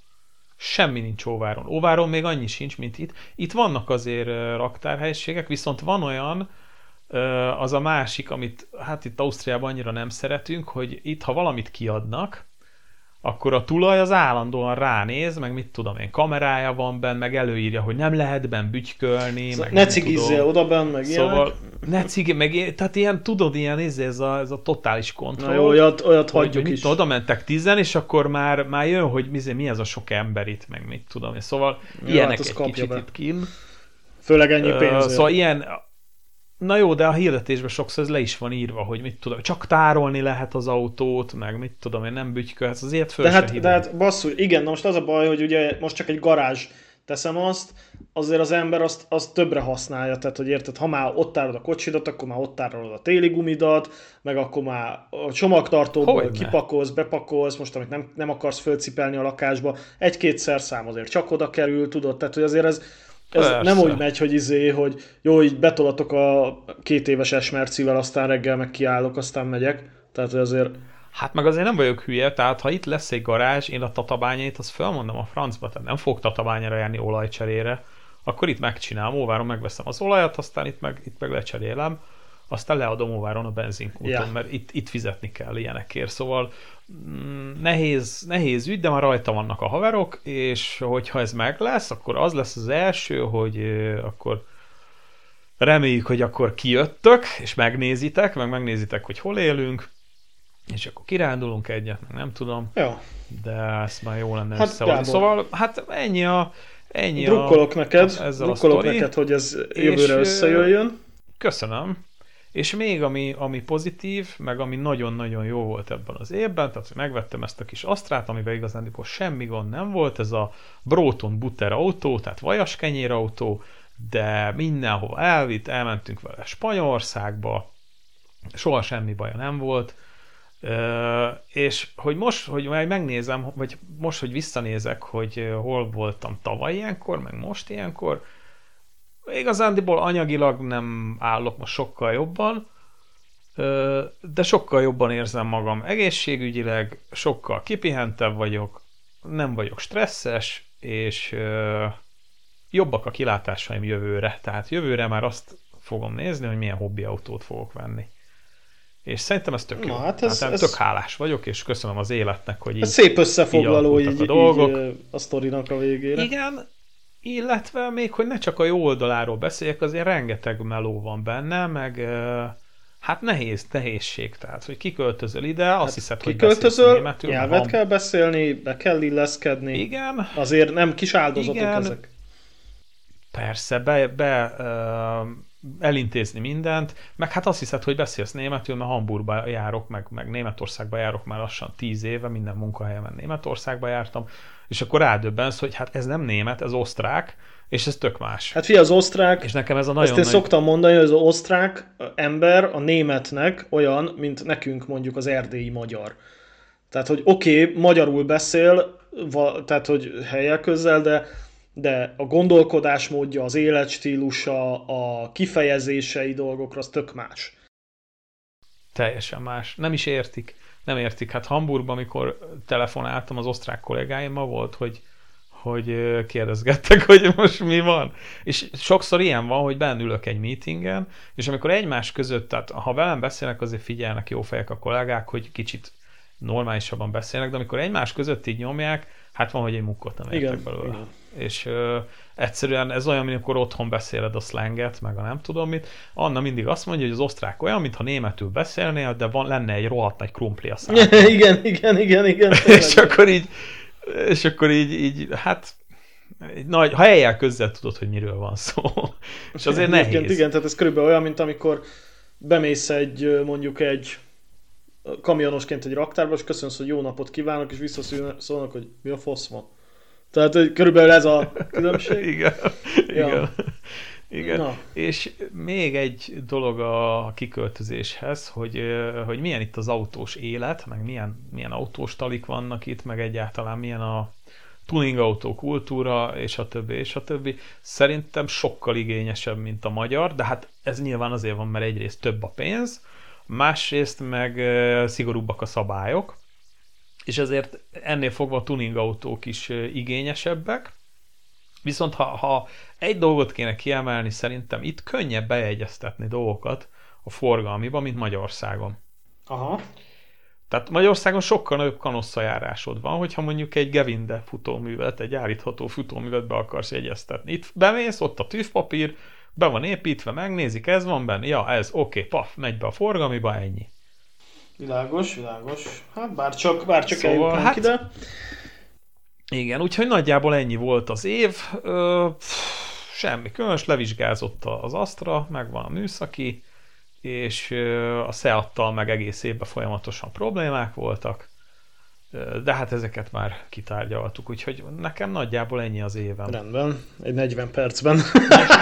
Semmi nincs Óváron. Óváron még annyi sincs, mint itt. Itt vannak azért raktárhelyiségek, viszont van olyan, az a másik, amit hát itt Ausztriában annyira nem szeretünk, hogy itt, ha valamit kiadnak, akkor a tulaj az állandóan ránéz, meg mit tudom én, kamerája van benne, meg előírja, hogy nem lehet benne bütykölni, szóval meg ne cigizzél oda benne, meg Szóval ilyenek. ne cigi, meg tehát ilyen, tudod, ilyen ez, ez, a, ez a totális kontroll. Na jó, olyat, olyat hogy, hagyjuk is. Oda mentek tizen, és akkor már, már jön, hogy mi, mi ez a sok ember itt, meg mit tudom én. Szóval ja, ilyenek hát egy kicsit be. itt kin. Főleg ennyi pénzért. Szóval ilyen, Na jó, de a hirdetésben sokszor ez le is van írva, hogy mit tudom, csak tárolni lehet az autót, meg mit tudom én, nem bütykölhetsz, azért föl de hát, de hát basszus, igen, na most az a baj, hogy ugye most csak egy garázs teszem azt, azért az ember azt, azt többre használja, tehát hogy érted, ha már ott tárolod a kocsidat, akkor már ott tárolod a téli gumidat, meg akkor már a csomagtartóból Hogyne. kipakolsz, bepakolsz, most amit nem, nem akarsz fölcipelni a lakásba, egy-két szerszám azért csak oda kerül, tudod, tehát hogy azért ez, ez Persze. nem úgy megy, hogy izé, hogy jó, így betolatok a két éves esmercivel, aztán reggel meg kiállok, aztán megyek. Tehát azért... Hát meg azért nem vagyok hülye, tehát ha itt lesz egy garázs, én a tatabányait, azt felmondom a francba, tehát nem fog tatabányára járni olajcserére, akkor itt megcsinálom, óváron megveszem az olajat, aztán itt meg, itt meg lecserélem aztán leadom óváron a benzinkúton, ja. mert itt, itt fizetni kell ilyenekért. Szóval mm, nehéz, nehéz ügy, de már rajta vannak a haverok, és hogyha ez meg lesz, akkor az lesz az első, hogy akkor reméljük, hogy akkor kijöttök, és megnézitek, meg megnézitek, hogy hol élünk, és akkor kirándulunk egyet, nem tudom. Jó. De ezt már jó lenne hát, összehozni. Szóval, hát ennyi a ennyi drukkolok a, neked, ezzel drukkolok a neked, hogy ez jövőre és, összejöjjön. Köszönöm. És még ami, ami pozitív, meg ami nagyon-nagyon jó volt ebben az évben, tehát hogy megvettem ezt a kis Astrát, amiben igazán semmi gond nem volt, ez a Broton Butter autó, tehát vajaskenyér autó, de mindenhova elvitt, elmentünk vele Spanyolországba, soha semmi baja nem volt, és hogy most, hogy megnézem, vagy most, hogy visszanézek, hogy hol voltam tavaly ilyenkor, meg most ilyenkor, igazándiból anyagilag nem állok most sokkal jobban, de sokkal jobban érzem magam egészségügyileg, sokkal kipihentebb vagyok, nem vagyok stresszes, és jobbak a kilátásaim jövőre. Tehát jövőre már azt fogom nézni, hogy milyen hobbi autót fogok venni. És szerintem ez tök jó. Na, hát ez, hát ez... tök hálás vagyok, és köszönöm az életnek, hogy így Szép összefoglaló így, a, dolgok. így a sztorinak a végére. Igen, illetve még, hogy ne csak a jó oldaláról beszéljek, azért rengeteg meló van benne, meg hát nehéz, nehézség, tehát, hogy kiköltözöl ide, azt hát hiszed, hogy kiköltözöl, németül, nyelvet van... kell beszélni, be kell illeszkedni. Igen. Azért nem kis áldozatok Igen. ezek. Persze, be, be uh, elintézni mindent, meg hát azt hiszed, hogy beszélsz németül, mert Hamburgba járok, meg, meg Németországba járok már lassan tíz éve, minden munkahelyemen Németországba jártam, és akkor rádöbbensz, hogy hát ez nem német, ez osztrák, és ez tök más. Hát fia, az osztrák, és nekem ez a nagyon ezt én nagy... szoktam mondani, hogy az osztrák ember a németnek olyan, mint nekünk mondjuk az erdélyi magyar. Tehát, hogy oké, okay, magyarul beszél, tehát, hogy helyek közel, de de a gondolkodásmódja, az életstílusa, a kifejezései dolgokra az tök más. Teljesen más. Nem is értik. Nem értik. Hát Hamburgban, amikor telefonáltam az osztrák kollégáimmal volt, hogy, hogy kérdezgettek, hogy most mi van. És sokszor ilyen van, hogy bennülök egy meetingen, és amikor egymás között, tehát ha velem beszélnek, azért figyelnek jó fejek a kollégák, hogy kicsit normálisabban beszélnek, de amikor egymás között így nyomják, hát van, hogy egy mukkot nem értek igen, belőle. Igen és ö, egyszerűen ez olyan, mint amikor otthon beszéled a slanget, meg a nem tudom mit. Anna mindig azt mondja, hogy az osztrák olyan, mintha németül beszélnél, de van, lenne egy rohadt nagy krumpli a igen, igen, igen, igen. és akkor így, és akkor így, így hát egy nagy, ha eljel közzel tudod, hogy miről van szó. és azért nehéz. Igen, igen, tehát ez körülbelül olyan, mint amikor bemész egy, mondjuk egy kamionosként egy raktárba, és köszönsz, hogy jó napot kívánok, és visszaszólnak, hogy mi a fosz van. Tehát, hogy körülbelül ez a különbség. igen. Ja. igen. Igen. Na. És még egy dolog a kiköltözéshez, hogy, hogy milyen itt az autós élet, meg milyen, milyen autós talik vannak itt, meg egyáltalán milyen a tuning autó kultúra, és a többi, és a többi. Szerintem sokkal igényesebb, mint a magyar, de hát ez nyilván azért van, mert egyrészt több a pénz, másrészt meg szigorúbbak a szabályok, és ezért ennél fogva a tuning autók is igényesebbek. Viszont ha, ha egy dolgot kéne kiemelni, szerintem itt könnyebb bejegyeztetni dolgokat a forgalmiba, mint Magyarországon. Aha. Tehát Magyarországon sokkal nagyobb kanosszajárásod van, hogyha mondjuk egy Gevinde futóművet, egy állítható futóművet be akarsz jegyeztetni. Itt bemész, ott a tűzpapír, be van építve, megnézik, ez van benne, ja, ez, oké, okay, paf, megy be a forgalmiba, ennyi. Világos, világos. Hát bár csak, bár csak szóval, hát, ide. Igen, úgyhogy nagyjából ennyi volt az év. Ö, pff, semmi különös, levizsgázott az Astra, megvan a műszaki, és a Seattal meg egész évben folyamatosan problémák voltak de hát ezeket már kitárgyaltuk, úgyhogy nekem nagyjából ennyi az évem. Rendben, egy 40 percben.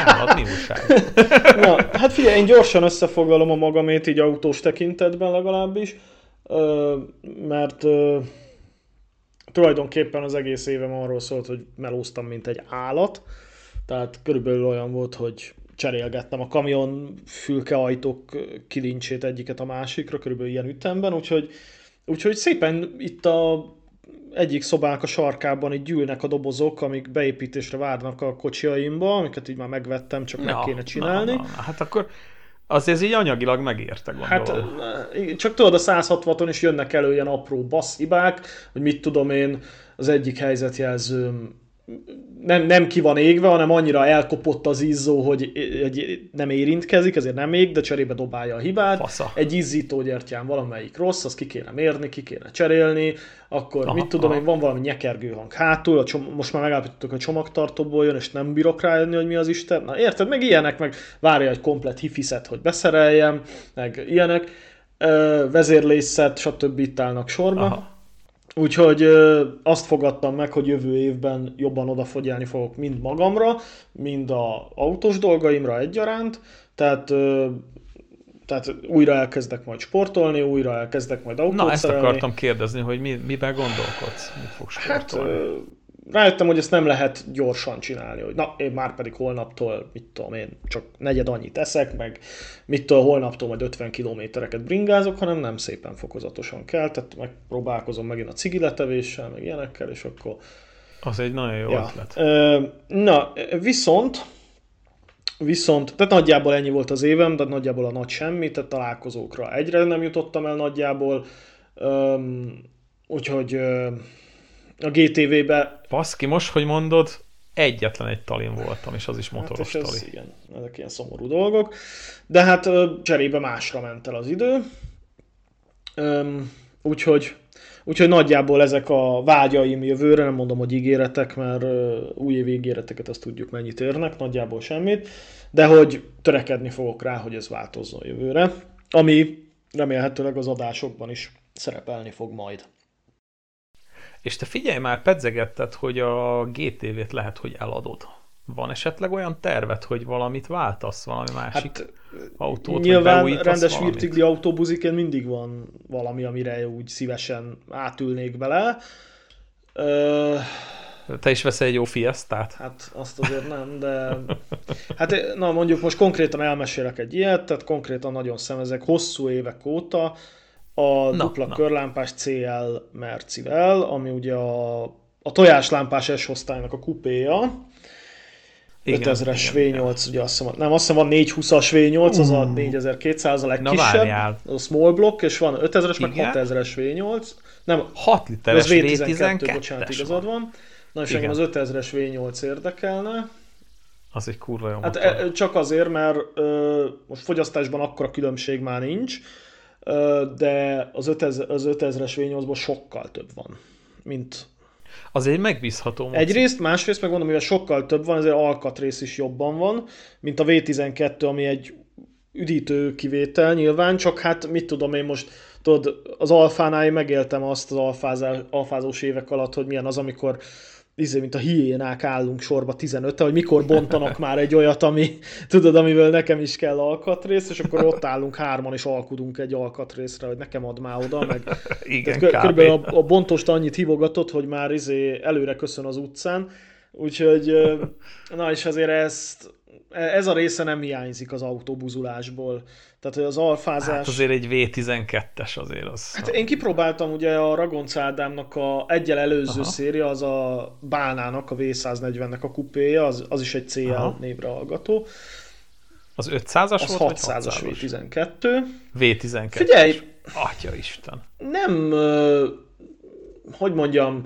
Nálad mi újság? Na, hát figyelj, én gyorsan összefoglalom a magamét így autós tekintetben legalábbis, mert tulajdonképpen az egész évem arról szólt, hogy melóztam, mint egy állat, tehát körülbelül olyan volt, hogy cserélgettem a kamion fülkeajtók kilincsét egyiket a másikra, körülbelül ilyen ütemben, úgyhogy Úgyhogy szépen itt a egyik szobák a sarkában így gyűlnek a dobozok, amik beépítésre várnak a kocsiaimba, amiket így már megvettem, csak na, meg kéne csinálni. Na, na, na. Hát akkor azért ez így anyagilag megérte, gondolom. Hát csak tudod, a 160-on is jönnek elő ilyen apró basszhibák, hogy mit tudom én, az egyik helyzetjelzőm nem, nem ki van égve, hanem annyira elkopott az izzó, hogy nem érintkezik, ezért nem ég, de cserébe dobálja a hibát. Fasza. Egy izzítógyertyán valamelyik rossz, azt ki kéne mérni, ki kéne cserélni, akkor aha, mit tudom aha. én, van valami nyekergő hang hátul, a csom- most már megállapítottuk, hogy csomagtartóból jön, és nem bírok rájönni, hogy mi az Isten. Na érted, meg ilyenek, meg várja egy komplet hifiszet, hogy beszereljem, meg ilyenek, vezérlészet, stb. itt állnak sorba. Aha Úgyhogy azt fogadtam meg, hogy jövő évben jobban odafogyálni fogok mind magamra, mind a autós dolgaimra egyaránt, tehát tehát újra elkezdek majd sportolni, újra elkezdek majd autót Na, ezt szerelni. akartam kérdezni, hogy mi, miben gondolkodsz? Mit fogsz hát, sportolni? Hát, rájöttem, hogy ezt nem lehet gyorsan csinálni, hogy na, én már pedig holnaptól, mit tudom én, csak negyed annyit eszek, meg mit tudom, holnaptól majd 50 kilométereket bringázok, hanem nem szépen fokozatosan kell, tehát megpróbálkozom megint a cigiletevéssel, meg ilyenekkel, és akkor... Az egy nagyon jó ja. ötlet. Na, viszont, viszont, tehát nagyjából ennyi volt az évem, de nagyjából a nagy semmi, tehát találkozókra egyre nem jutottam el nagyjából, úgyhogy a GTV-be... Baszki, most, hogy mondod, egyetlen egy talin voltam, és az is motoros hát ez, tali. Igen, ezek ilyen szomorú dolgok. De hát cserébe másra ment el az idő. Úgyhogy Úgyhogy nagyjából ezek a vágyaim jövőre, nem mondom, hogy ígéretek, mert új ígéreteket azt tudjuk mennyit érnek, nagyjából semmit, de hogy törekedni fogok rá, hogy ez változzon jövőre, ami remélhetőleg az adásokban is szerepelni fog majd. És te figyelj már, pedzegetted, hogy a GTV-t lehet, hogy eladod. Van esetleg olyan tervet, hogy valamit váltasz, valami másik hát, autót, Nyilván rendes virtigli autóbuziként mindig van valami, amire úgy szívesen átülnék bele. Ö... Te is veszel egy jó fiesztát? Hát azt azért nem, de hát na mondjuk most konkrétan elmesélek egy ilyet, tehát konkrétan nagyon szemezek hosszú évek óta a na, dupla na. körlámpás CL Mercivel, ami ugye a, a tojáslámpás S-osztálynak a kupéja, 5000-es V8, ugye azt hiszem, nem, azt hiszem van 420-as V8, az a 4200 a legkisebb, az a small block, és van 5000-es, meg 6000-es V8, nem, 6 literes V12, V12 bocsánat, igazad van. Na és engem az 5000-es V8 érdekelne. Az egy kurva jó Hát e, csak azért, mert ö, most fogyasztásban akkora különbség már nincs, de az 5000, az 5000-es V8-ból sokkal több van, mint az egy megbízható módszer. Egyrészt, másrészt meg mondom, hogy sokkal több van, ezért alkatrész is jobban van, mint a V12, ami egy üdítő kivétel nyilván, csak hát mit tudom én most, tudod, az alfánál én megéltem azt az alfázás, alfázós évek alatt, hogy milyen az, amikor izé, mint a hiénák állunk sorba 15 hogy mikor bontanak már egy olyat, ami, tudod, amivel nekem is kell alkatrész, és akkor ott állunk hárman, és alkudunk egy alkatrészre, hogy nekem ad már oda, meg Igen, kb. körülbelül a, a bontost annyit hívogatott, hogy már izé előre köszön az utcán, úgyhogy na és azért ezt ez a része nem hiányzik az autóbuzulásból. Tehát, az alfázás... Hát azért egy V12-es azért az... Hát én kipróbáltam ugye a Ragonc Ádámnak a egyel előző Aha. széria, az a Bálnának, a V140-nek a kupéja, az, az is egy CL Aha. névre hallgató. Az 500-as az volt, 600-as V12. V12. Figyelj! Atya Isten! Nem, hogy mondjam,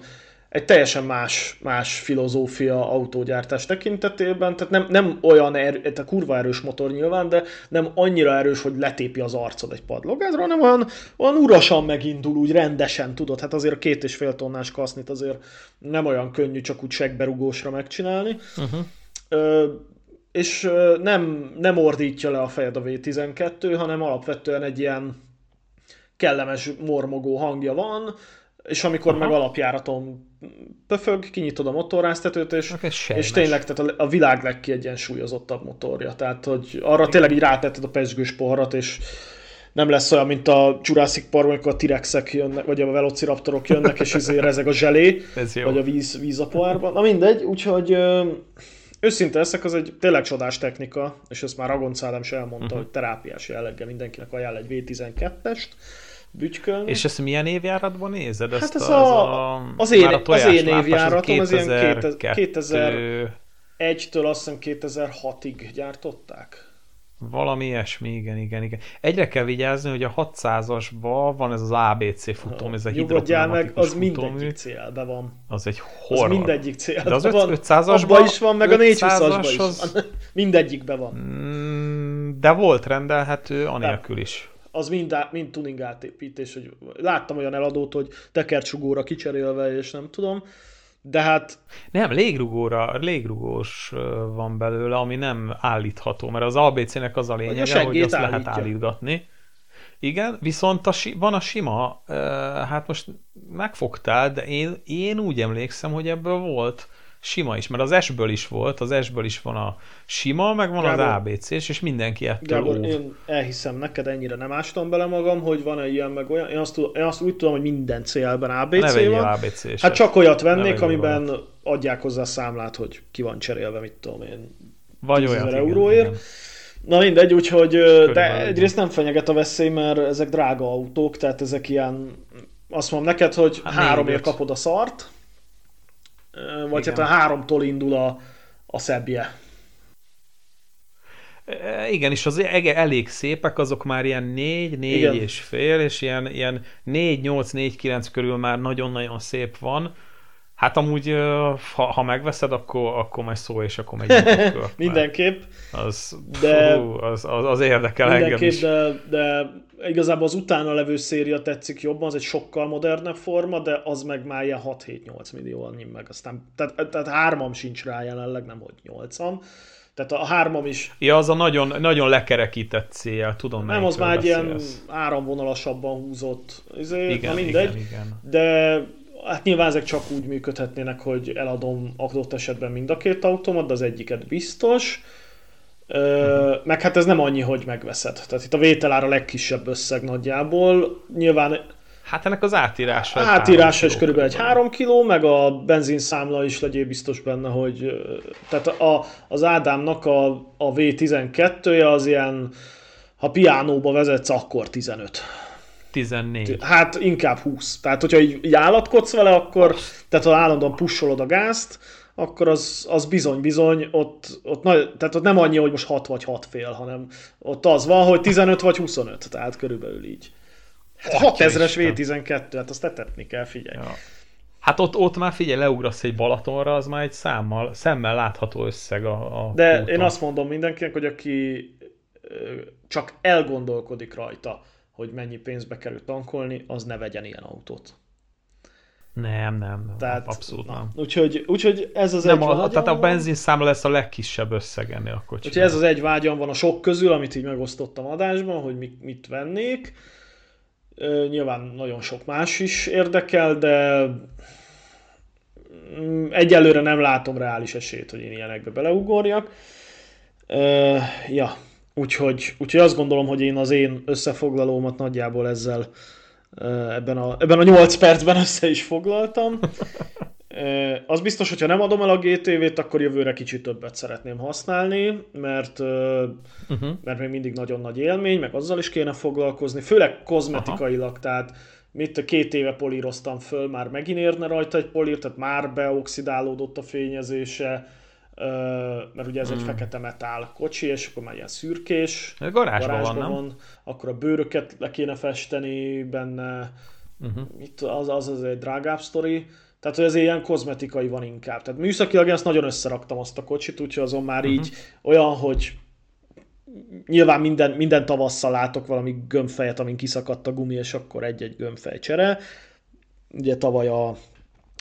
egy teljesen más, más filozófia autógyártás tekintetében, tehát nem, nem olyan erő, a kurva erős motor nyilván, de nem annyira erős, hogy letépi az arcod egy padlogázra, hanem olyan, olyan urasan megindul, úgy rendesen, tudod, hát azért a két és fél tonnás kasznit azért nem olyan könnyű csak úgy segberugósra megcsinálni. Uh-huh. Ö, és nem, nem ordítja le a fejed a V12, hanem alapvetően egy ilyen kellemes, mormogó hangja van, és amikor Aha. meg alapjáraton pöfög, kinyitod a motorráztetőt, és, és tényleg tehát a, a világ legkiegyensúlyozottabb motorja. Tehát, hogy arra Igen. tényleg így rátetted a pesgős poharat, és nem lesz olyan, mint a Jurassic Park, amikor a T-rexek jönnek, vagy a Velociraptorok jönnek, és ezért rezeg a zselé, vagy a víz, víz a pohárban. Na mindegy, úgyhogy őszinte leszek, az egy tényleg csodás technika, és ezt már Ragonc Ádám is elmondta, uh-huh. hogy terápiás jelleggel mindenkinek ajánl egy V12-est, bütykölni. És ezt milyen évjáratban nézed? Ezt hát ez a, a, a, az, én, a az én évjáratom, az ilyen 2001-től azt hiszem 2006-ig gyártották. Valami ilyesmi, igen, igen, igen. Egyre kell vigyázni, hogy a 600-asban van ez az ABC futóm, ez a Nyugodjál meg, az mindegyik célbe van. Az egy horror. Az mindegyik célbe De az van. 500-asban is van, meg a 420-asban is az... van. Mindegyikben van. Mm, de volt rendelhető anélkül is az mind, mind tuning átépítés, hogy láttam olyan eladót, hogy tekercsugóra kicserélve, és nem tudom, de hát... Nem, légrugóra, légrugós van belőle, ami nem állítható, mert az ABC-nek az a lényege, a hogy azt állítja. lehet állítgatni. Igen, viszont a, van a sima, hát most megfogtál, de én, én úgy emlékszem, hogy ebből volt sima is, mert az S-ből is volt, az S-ből is van a sima, meg van Gábor, az ABC-s, és mindenki ettől Gábor, óv. én elhiszem neked, ennyire nem ástam bele magam, hogy van-e ilyen meg olyan, én azt, tudom, én azt úgy tudom, hogy minden célben ABC ne van. abc Hát csak olyat vennék, amiben valamit. adják hozzá számlát, hogy ki van cserélve, mit tudom én, Vagy olyan euróért. Igen. Na mindegy, úgyhogy, de egyrészt nem fenyeget a veszély, mert ezek drága autók, tehát ezek ilyen, azt mondom neked, hogy hát háromért kapod a szart, vagy Igen. hát a háromtól indul a, a szebbje. Igen, és az elég szépek, azok már ilyen 4, 4 Igen. és fél, és ilyen, ilyen 4, 8, 4, 9 körül már nagyon-nagyon szép van, Hát amúgy, ha, ha megveszed, akkor, akkor majd szó, és akkor megy kört, Mindenképp. Az, de, fú, az, az, az érdekel engem is. De, de igazából az utána levő széria tetszik jobban, az egy sokkal modernebb forma, de az meg már ilyen 6-7-8 millió annyi meg. Aztán, tehát, tehát hármam sincs rá jelenleg, nem hogy nyolcam. Tehát a hármam is... Ja, az a nagyon, nagyon lekerekített cél, tudom Nem, az már egy ilyen áramvonalasabban húzott. Ezért, igen, mindegy. Igen, igen. De hát nyilván ezek csak úgy működhetnének, hogy eladom adott esetben mind a két automat, de az egyiket biztos. Ö, meg hát ez nem annyi, hogy megveszed. Tehát itt a vételár a legkisebb összeg nagyjából. Nyilván Hát ennek az átírása. Átírása is körülbelül egy 3 kiló, meg a benzinszámla is legyél biztos benne, hogy tehát a, az Ádámnak a, a V12-je az ilyen, ha piánóba vezetsz, akkor 15. 14. Hát inkább 20. Tehát, hogyha így, így állatkodsz vele, akkor, tehát ha állandóan pusolod a gázt, akkor az, az bizony, bizony, ott, ott, nagy, tehát ott nem annyi, hogy most 6 vagy 6 fél, hanem ott az van, hogy 15 vagy 25, tehát körülbelül így. Hát 6000-es V12, hát azt tetetni kell, figyelj. Ja. Hát ott, ott már figyelj, leugrasz egy Balatonra, az már egy számmal, szemmel látható összeg a, a De úton. én azt mondom mindenkinek, hogy aki csak elgondolkodik rajta, hogy mennyi pénzbe kerül tankolni, az ne vegyen ilyen autót. Nem, nem, Tehát, abszolút nem. Úgyhogy, úgyhogy ez az nem, egy a, Tehát a benzinszámla lesz a legkisebb összeg ennél a kocsinak. Úgyhogy ez az egy vágyam van a sok közül, amit így megosztottam adásban, hogy mit, mit vennék. Nyilván nagyon sok más is érdekel, de mm, egyelőre nem látom reális esélyt, hogy én ilyenekbe beleugorjak. Ja, úgyhogy, úgyhogy azt gondolom, hogy én az én összefoglalómat nagyjából ezzel ebben a, ebben a 8 percben össze is foglaltam. Az biztos, hogyha nem adom el a GTV-t, akkor jövőre kicsit többet szeretném használni, mert, uh-huh. mert még mindig nagyon nagy élmény, meg azzal is kéne foglalkozni, főleg kozmetikailag, Aha. tehát mit két éve políroztam föl, már megint érne rajta egy polír, tehát már beoxidálódott a fényezése, mert ugye ez hmm. egy fekete metál kocsi, és akkor már ilyen szürkés, garázsban, garázsban van, van, akkor a bőröket le kéne festeni benne, uh-huh. Mit, az, az, az egy drágább sztori, tehát, hogy ez ilyen kozmetikai van inkább. Tehát műszakilag ezt nagyon összeraktam azt a kocsit, úgyhogy azon már uh-huh. így olyan, hogy nyilván minden, minden tavasszal látok valami gömbfejet, amin kiszakadt a gumi, és akkor egy-egy gömbfej csere. Ugye tavaly a,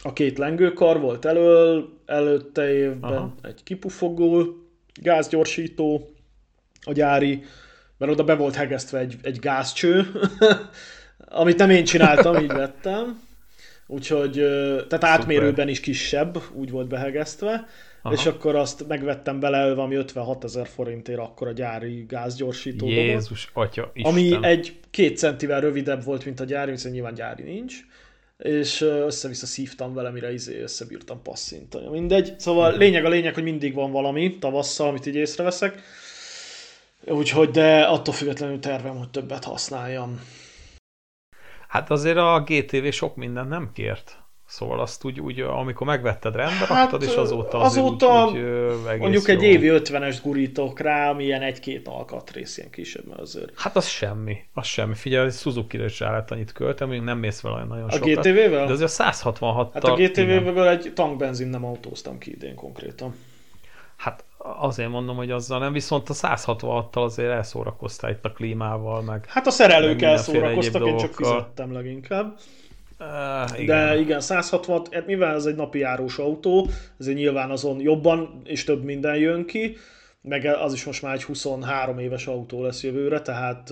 a két lengőkar volt elől, előtte évben Aha. egy kipufogó, gázgyorsító, a gyári, mert oda be volt hegesztve egy, egy gázcső, amit nem én csináltam, így vettem. Úgyhogy, tehát Szuper. átmérőben is kisebb, úgy volt behegesztve, Aha. és akkor azt megvettem bele valami 56 ezer forintért akkor a gyári gázgyorsító Jézus, dobot, atya, Isten. Ami egy két centivel rövidebb volt, mint a gyári, hiszen nyilván gyári nincs és össze-vissza szívtam vele, mire izé összebírtam passzintani. Mindegy. Szóval uh-huh. lényeg a lényeg, hogy mindig van valami tavasszal, amit így észreveszek. Úgyhogy, de attól függetlenül tervem, hogy többet használjam. Hát azért a GTV sok mindent nem kért. Szóval azt úgy, úgy amikor megvetted rendbe hát, raktad, és azóta azóta úgy, úgy, mondjuk egy évi 50-es gurítok rá, ami ilyen egy-két alkatrész, ilyen kisebb, azért. Hát az semmi, az semmi. Figyelj, suzuki is lehet annyit költem, még nem mész vele nagyon a sokat. A GTV-vel? De azért a 166 Hát a GTV-vel egy tankbenzin nem autóztam ki idén konkrétan. Hát azért mondom, hogy azzal nem, viszont a 166-tal azért elszórakoztál itt a klímával, meg... Hát a szerelők elszórakoztak, én csak fizettem leginkább. Uh, igen. De igen, 160, hát mivel ez egy napi járós autó, ezért nyilván azon jobban és több minden jön ki, meg az is most már egy 23 éves autó lesz jövőre, tehát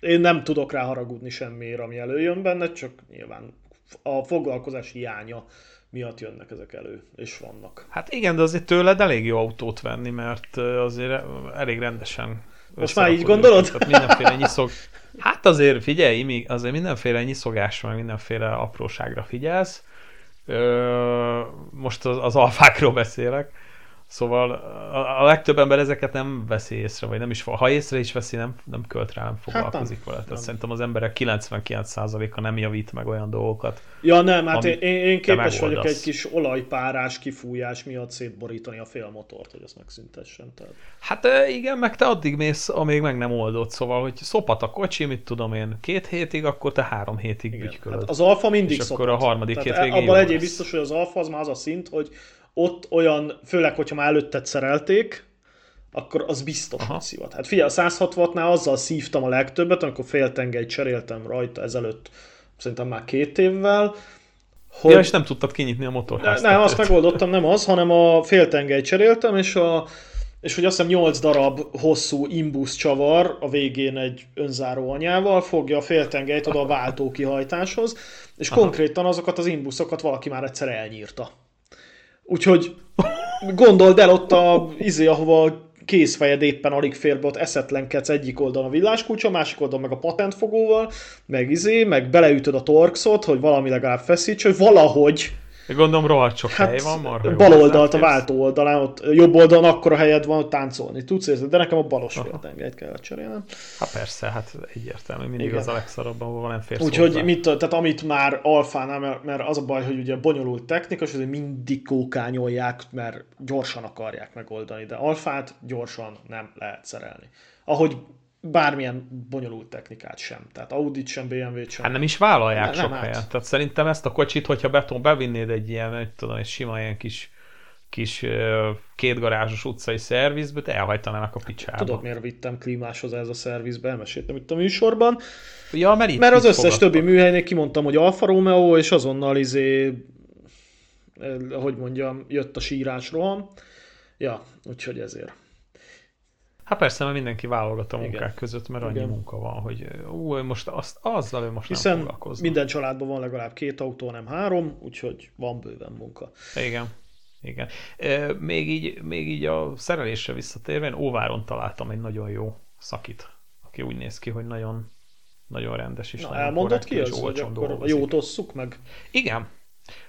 én nem tudok rá haragudni semmiért, ami előjön benne, csak nyilván a foglalkozás hiánya miatt jönnek ezek elő, és vannak. Hát igen, de azért tőled elég jó autót venni, mert azért elég rendesen most már így gondolod? Tehát mindenféle nyiszog... Hát azért figyelj, azért mindenféle nyiszogásra, meg mindenféle apróságra figyelsz. Ö, most az, az alfákról beszélek. Szóval a, a legtöbb ember ezeket nem veszi észre, vagy nem is, ha észre is veszi, nem, nem költ rá, nem foglalkozik hát vele. Tehát nem. szerintem az emberek 99%-a nem javít meg olyan dolgokat. Ja nem, hát én, én képes vagyok egy kis olajpárás kifújás miatt szétborítani a félmotort, hogy azt megszüntessen. Tehát. Hát igen, meg te addig mész, amíg meg nem oldott, szóval, hogy szopat a kocsi, mit tudom én, két hétig, akkor te három hétig ügykölöd. Hát az alfa mindig és szopat. akkor a harmadik Tehát hét végén Abban egyéb biztos, hogy az alfa az már az a szint, hogy ott olyan, főleg, hogyha már előtted szerelték, akkor az biztos, Aha. hogy szivat. Hát figyelj, a 160-nál azzal szívtam a legtöbbet, amikor féltengely cseréltem rajta ezelőtt szerintem már két évvel, hogy... Ja, és nem tudtad kinyitni a motorháztetőt. Nem, azt megoldottam, nem az, hanem a féltengely cseréltem, és a és hogy azt hiszem 8 darab hosszú imbusz csavar a végén egy önzáró anyával fogja a féltengelyt oda a váltó kihajtáshoz, és Aha. konkrétan azokat az imbuszokat valaki már egyszer elnyírta. Úgyhogy gondold el ott a izé, ahova kézfejed éppen alig fér be, ott eszetlenkedsz egyik oldalon a villáskulcsa, másik oldalon meg a patentfogóval, meg izé, meg beleütöd a torxot, hogy valami legalább feszíts, hogy valahogy Gondolom rohadt sok hát, hely van, marha Bal oldalt, a váltó oldalán, ott jobb oldalon akkor a helyed van, hogy táncolni tudsz érzni, de nekem a balos féltengelyt kell cserélnem. Hát persze, hát egyértelmű, mindig Igen. az a legszarabb, ahol nem fér Úgyhogy mit, tehát amit már alfánál, mert, mert, az a baj, hogy ugye bonyolult technika, és azért mindig kókányolják, mert gyorsan akarják megoldani, de alfát gyorsan nem lehet szerelni. Ahogy bármilyen bonyolult technikát sem. Tehát Audit sem, BMW-t sem. Hát nem is vállalják nem, sok nem helyen. Tehát szerintem ezt a kocsit, hogyha beton bevinnéd egy ilyen, egy, tudom, egy sima ilyen kis kis kétgarázsos utcai szervizbe, te elhajtanának a picsába. Tudod, miért vittem klímáshoz ez a szervizbe? Elmeséltem itt a műsorban. Ja, mert, itt mert az összes fogadtak. többi műhelynél kimondtam, hogy Alfa Romeo, és azonnal izé, hogy mondjam, jött a sírás roham. Ja, úgyhogy ezért. Hát persze, mert mindenki válogat a munkák Igen. között, mert annyi Igen. munka van, hogy ú, most azt, azzal ő most Hiszen nem foglalkozna. minden családban van legalább két autó, nem három, úgyhogy van bőven munka. Igen. Igen. Még, így, még így a szerelésre visszatérve, én Óváron találtam egy nagyon jó szakit, aki úgy néz ki, hogy nagyon, nagyon rendes is. Na, elmondod ki az, hogy akkor dolgozik. a jót osszuk meg? Igen.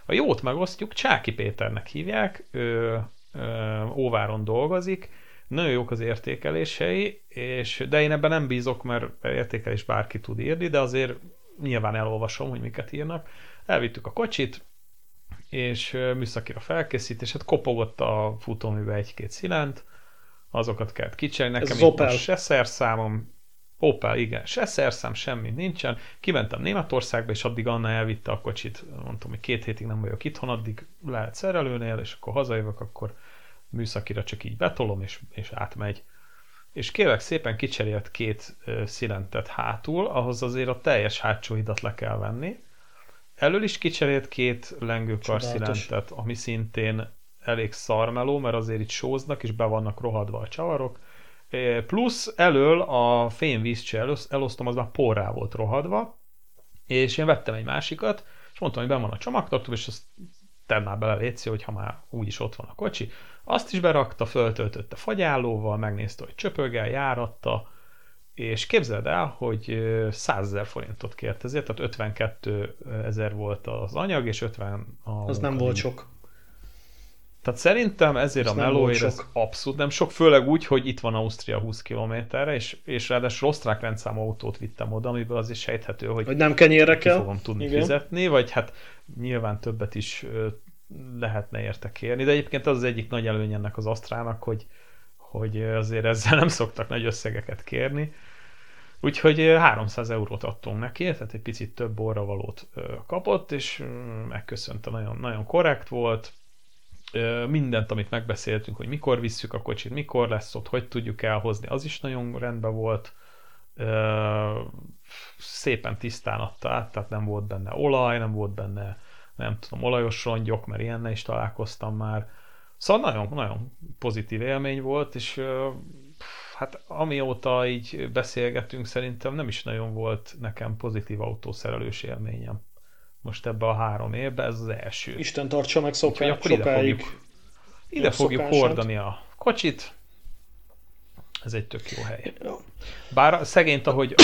A jót megosztjuk, Csáki Péternek hívják, ő, ő Óváron dolgozik, nagyon jók az értékelései, és, de én ebben nem bízok, mert értékelés bárki tud írni, de azért nyilván elolvasom, hogy miket írnak. Elvittük a kocsit, és műszakira felkészítés, hát kopogott a futóműbe egy-két szilent, azokat kellett kicserélni. Nekem Ez Opel. se szerszámom, Opel, igen, se szerszám, semmi nincsen. Kimentem Németországba, és addig Anna elvitte a kocsit, mondtam, hogy két hétig nem vagyok itthon, addig lehet szerelőnél, és akkor hazajövök, akkor műszakira csak így betolom, és, és átmegy. És kérlek szépen kicserélt két szilentet hátul, ahhoz azért a teljes hátsó hidat le kell venni. Elől is kicserélt két lengőkar szilentet, ami szintén elég szarmeló, mert azért itt sóznak, és be vannak rohadva a csavarok. Plusz elől a fényvízcső elosztom, az már porrá volt rohadva, és én vettem egy másikat, és mondtam, hogy ben van a csomagtartó, és azt tedd már bele létszi, hogy ha már úgyis ott van a kocsi, azt is berakta, föltöltötte fagyálóval, megnézte, hogy csöpögel, járatta, és képzeld el, hogy 100 ezer forintot kért ezért, tehát 52 ezer volt az anyag, és 50 a Az nem volt sok. Tehát szerintem ezért ez a melóért ez abszolút nem sok, főleg úgy, hogy itt van Ausztria 20 kilométerre, és, és ráadásul osztrák rendszámú autót vittem oda, amiből azért sejthető, hogy, hogy nem kenyérre kell. fogom tudni Igen. fizetni, vagy hát nyilván többet is lehetne érte kérni, de egyébként az az egyik nagy előny ennek az Asztrának, hogy, hogy azért ezzel nem szoktak nagy összegeket kérni. Úgyhogy 300 eurót adtunk neki, tehát egy picit több valót kapott, és megköszönte, nagyon, nagyon korrekt volt. Mindent, amit megbeszéltünk, hogy mikor visszük a kocsit, mikor lesz ott, hogy tudjuk elhozni, az is nagyon rendben volt. Szépen tisztán adta át, tehát nem volt benne olaj, nem volt benne nem tudom, olajos rongyok, mert ilyennel is találkoztam már. Szóval nagyon, nagyon pozitív élmény volt, és hát amióta így beszélgetünk, szerintem nem is nagyon volt nekem pozitív autószerelős élményem. Most ebbe a három évben ez az első. Isten tartsa meg szoká, akkor ide fogjuk, ide fogjuk hordani a kocsit. Ez egy tök jó hely. Bár szegényt, ahogy,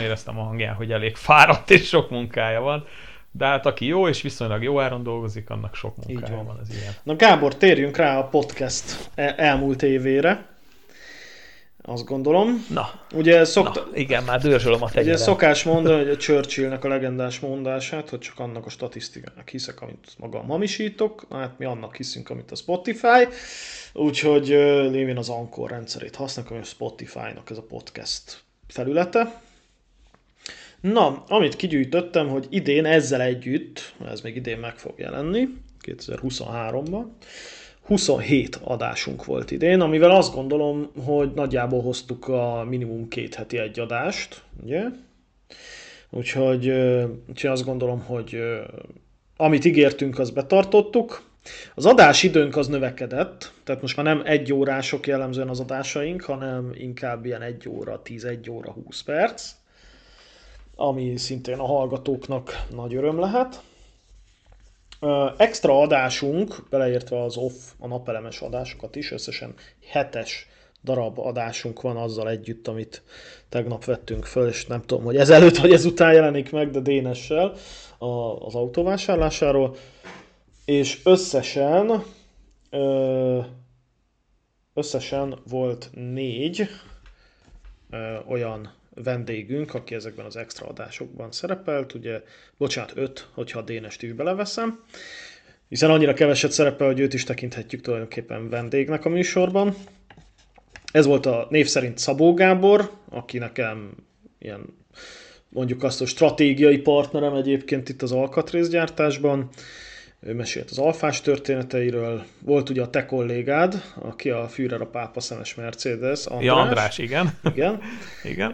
éreztem a hangján, hogy elég fáradt és sok munkája van, De hát aki jó és viszonylag jó áron dolgozik, annak sok munkája van. van az ilyen. Na Gábor, térjünk rá a podcast elmúlt évére azt gondolom. Na, ugye szokta... Na, igen, már dörzsölöm a tegyelem. Ugye szokás mondani, hogy a Churchillnek a legendás mondását, hogy csak annak a statisztikának hiszek, amit magam hamisítok, hát mi annak hiszünk, amit a Spotify, úgyhogy lévén az Anchor rendszerét használjuk, ami a Spotify-nak ez a podcast felülete. Na, amit kigyűjtöttem, hogy idén ezzel együtt, ez még idén meg fog jelenni, 2023-ban, 27 adásunk volt idén, amivel azt gondolom, hogy nagyjából hoztuk a minimum két heti egy adást, ugye? Úgyhogy, úgyhogy azt gondolom, hogy amit ígértünk, azt betartottuk. Az adás időnk az növekedett, tehát most már nem egy órások jellemzően az adásaink, hanem inkább ilyen egy óra, 11 óra, 20 perc, ami szintén a hallgatóknak nagy öröm lehet extra adásunk, beleértve az off, a napelemes adásokat is, összesen hetes darab adásunk van azzal együtt, amit tegnap vettünk föl, és nem tudom, hogy ezelőtt vagy ezután jelenik meg, de Dénessel az autóvásárlásáról. És összesen összesen volt négy olyan vendégünk, aki ezekben az extra adásokban szerepelt, ugye, bocsánat, öt, hogyha a Dénest is beleveszem, hiszen annyira keveset szerepel, hogy őt is tekinthetjük tulajdonképpen vendégnek a műsorban. Ez volt a név szerint Szabó Gábor, aki nekem ilyen mondjuk azt, a stratégiai partnerem egyébként itt az alkatrészgyártásban, ő mesélt az alfás történeteiről. Volt ugye a te kollégád, aki a Führer a pápa szemes Mercedes, András. Ja, András, igen. Igen. igen.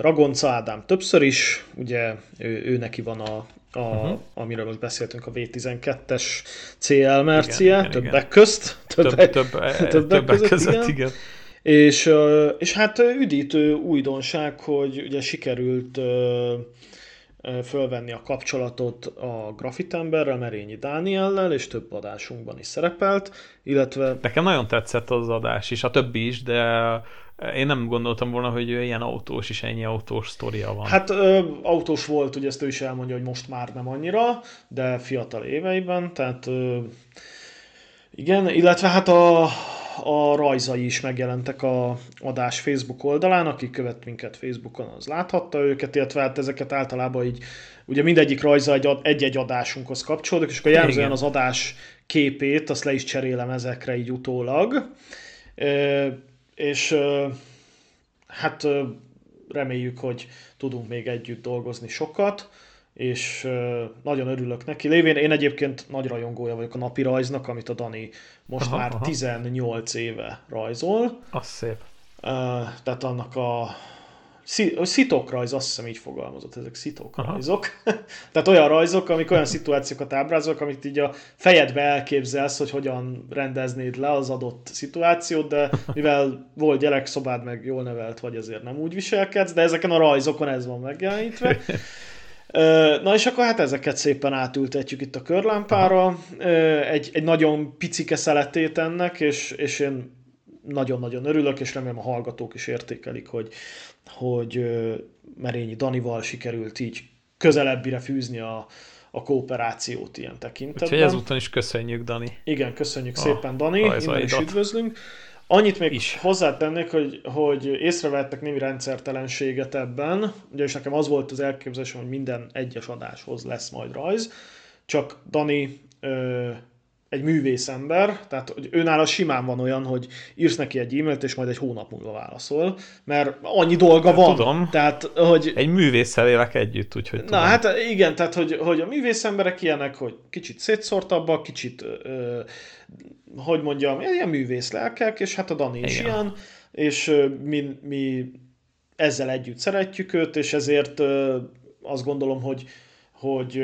Ragonca Ádám többször is, ugye ő, ő neki van a, a, uh-huh. amiről most beszéltünk, a V12-es CL Mercie, igen, többek igen. közt. Többek, több, több, többek, többek között, között igen. igen. És, és hát üdítő újdonság, hogy ugye sikerült fölvenni a kapcsolatot a grafitemberrel, Merényi Dániellel, és több adásunkban is szerepelt, illetve... Nekem nagyon tetszett az adás is, a többi is, de én nem gondoltam volna, hogy ilyen autós is, ennyi autós sztoria van. Hát ö, autós volt, ugye ezt ő is elmondja, hogy most már nem annyira, de fiatal éveiben, tehát ö, igen, illetve hát a, a rajzai is megjelentek a adás Facebook oldalán, aki követ minket Facebookon, az láthatta őket, illetve hát ezeket általában így, ugye mindegyik rajza egy, egy-egy adásunkhoz kapcsolódik, és akkor jelzően az adás képét, azt le is cserélem ezekre így utólag. És hát reméljük, hogy tudunk még együtt dolgozni sokat és nagyon örülök neki. Lévén én egyébként nagy rajongója vagyok a napi rajznak, amit a Dani most aha, már aha. 18 éve rajzol. Az szép. tehát annak a szitok rajz, azt hiszem így fogalmazott, ezek szitok rajzok. Tehát olyan rajzok, amik olyan szituációkat ábrázolnak, amit így a fejedbe elképzelsz, hogy hogyan rendeznéd le az adott szituációt, de mivel volt gyerekszobád, meg jól nevelt vagy, ezért nem úgy viselkedsz, de ezeken a rajzokon ez van megjelenítve. Na és akkor hát ezeket szépen átültetjük itt a körlámpára. Egy, egy nagyon picike szeletét ennek, és, és én nagyon-nagyon örülök, és remélem a hallgatók is értékelik, hogy, hogy Merényi Danival sikerült így közelebbire fűzni a, a kooperációt ilyen tekintetben. Úgyhogy ezúton is köszönjük, Dani. Igen, köszönjük a szépen, Dani. Innen is üdvözlünk. Annyit még is. hozzátennék, hogy, hogy észrevettek némi rendszertelenséget ebben, ugye és nekem az volt az elképzelésem, hogy minden egyes adáshoz lesz majd rajz, csak Dani ö, egy művész ember, tehát hogy őnála simán van olyan, hogy írsz neki egy e-mailt, és majd egy hónap múlva válaszol, mert annyi dolga van. Tudom. Tehát, hogy... Egy művésszel élek együtt, úgyhogy tudom. Na hát igen, tehát hogy, hogy a művész emberek ilyenek, hogy kicsit szétszórtabbak, kicsit ö, hogy mondjam, ilyen művész lelkek, és hát a Dani is ilyen, és mi, mi ezzel együtt szeretjük őt, és ezért azt gondolom, hogy hogy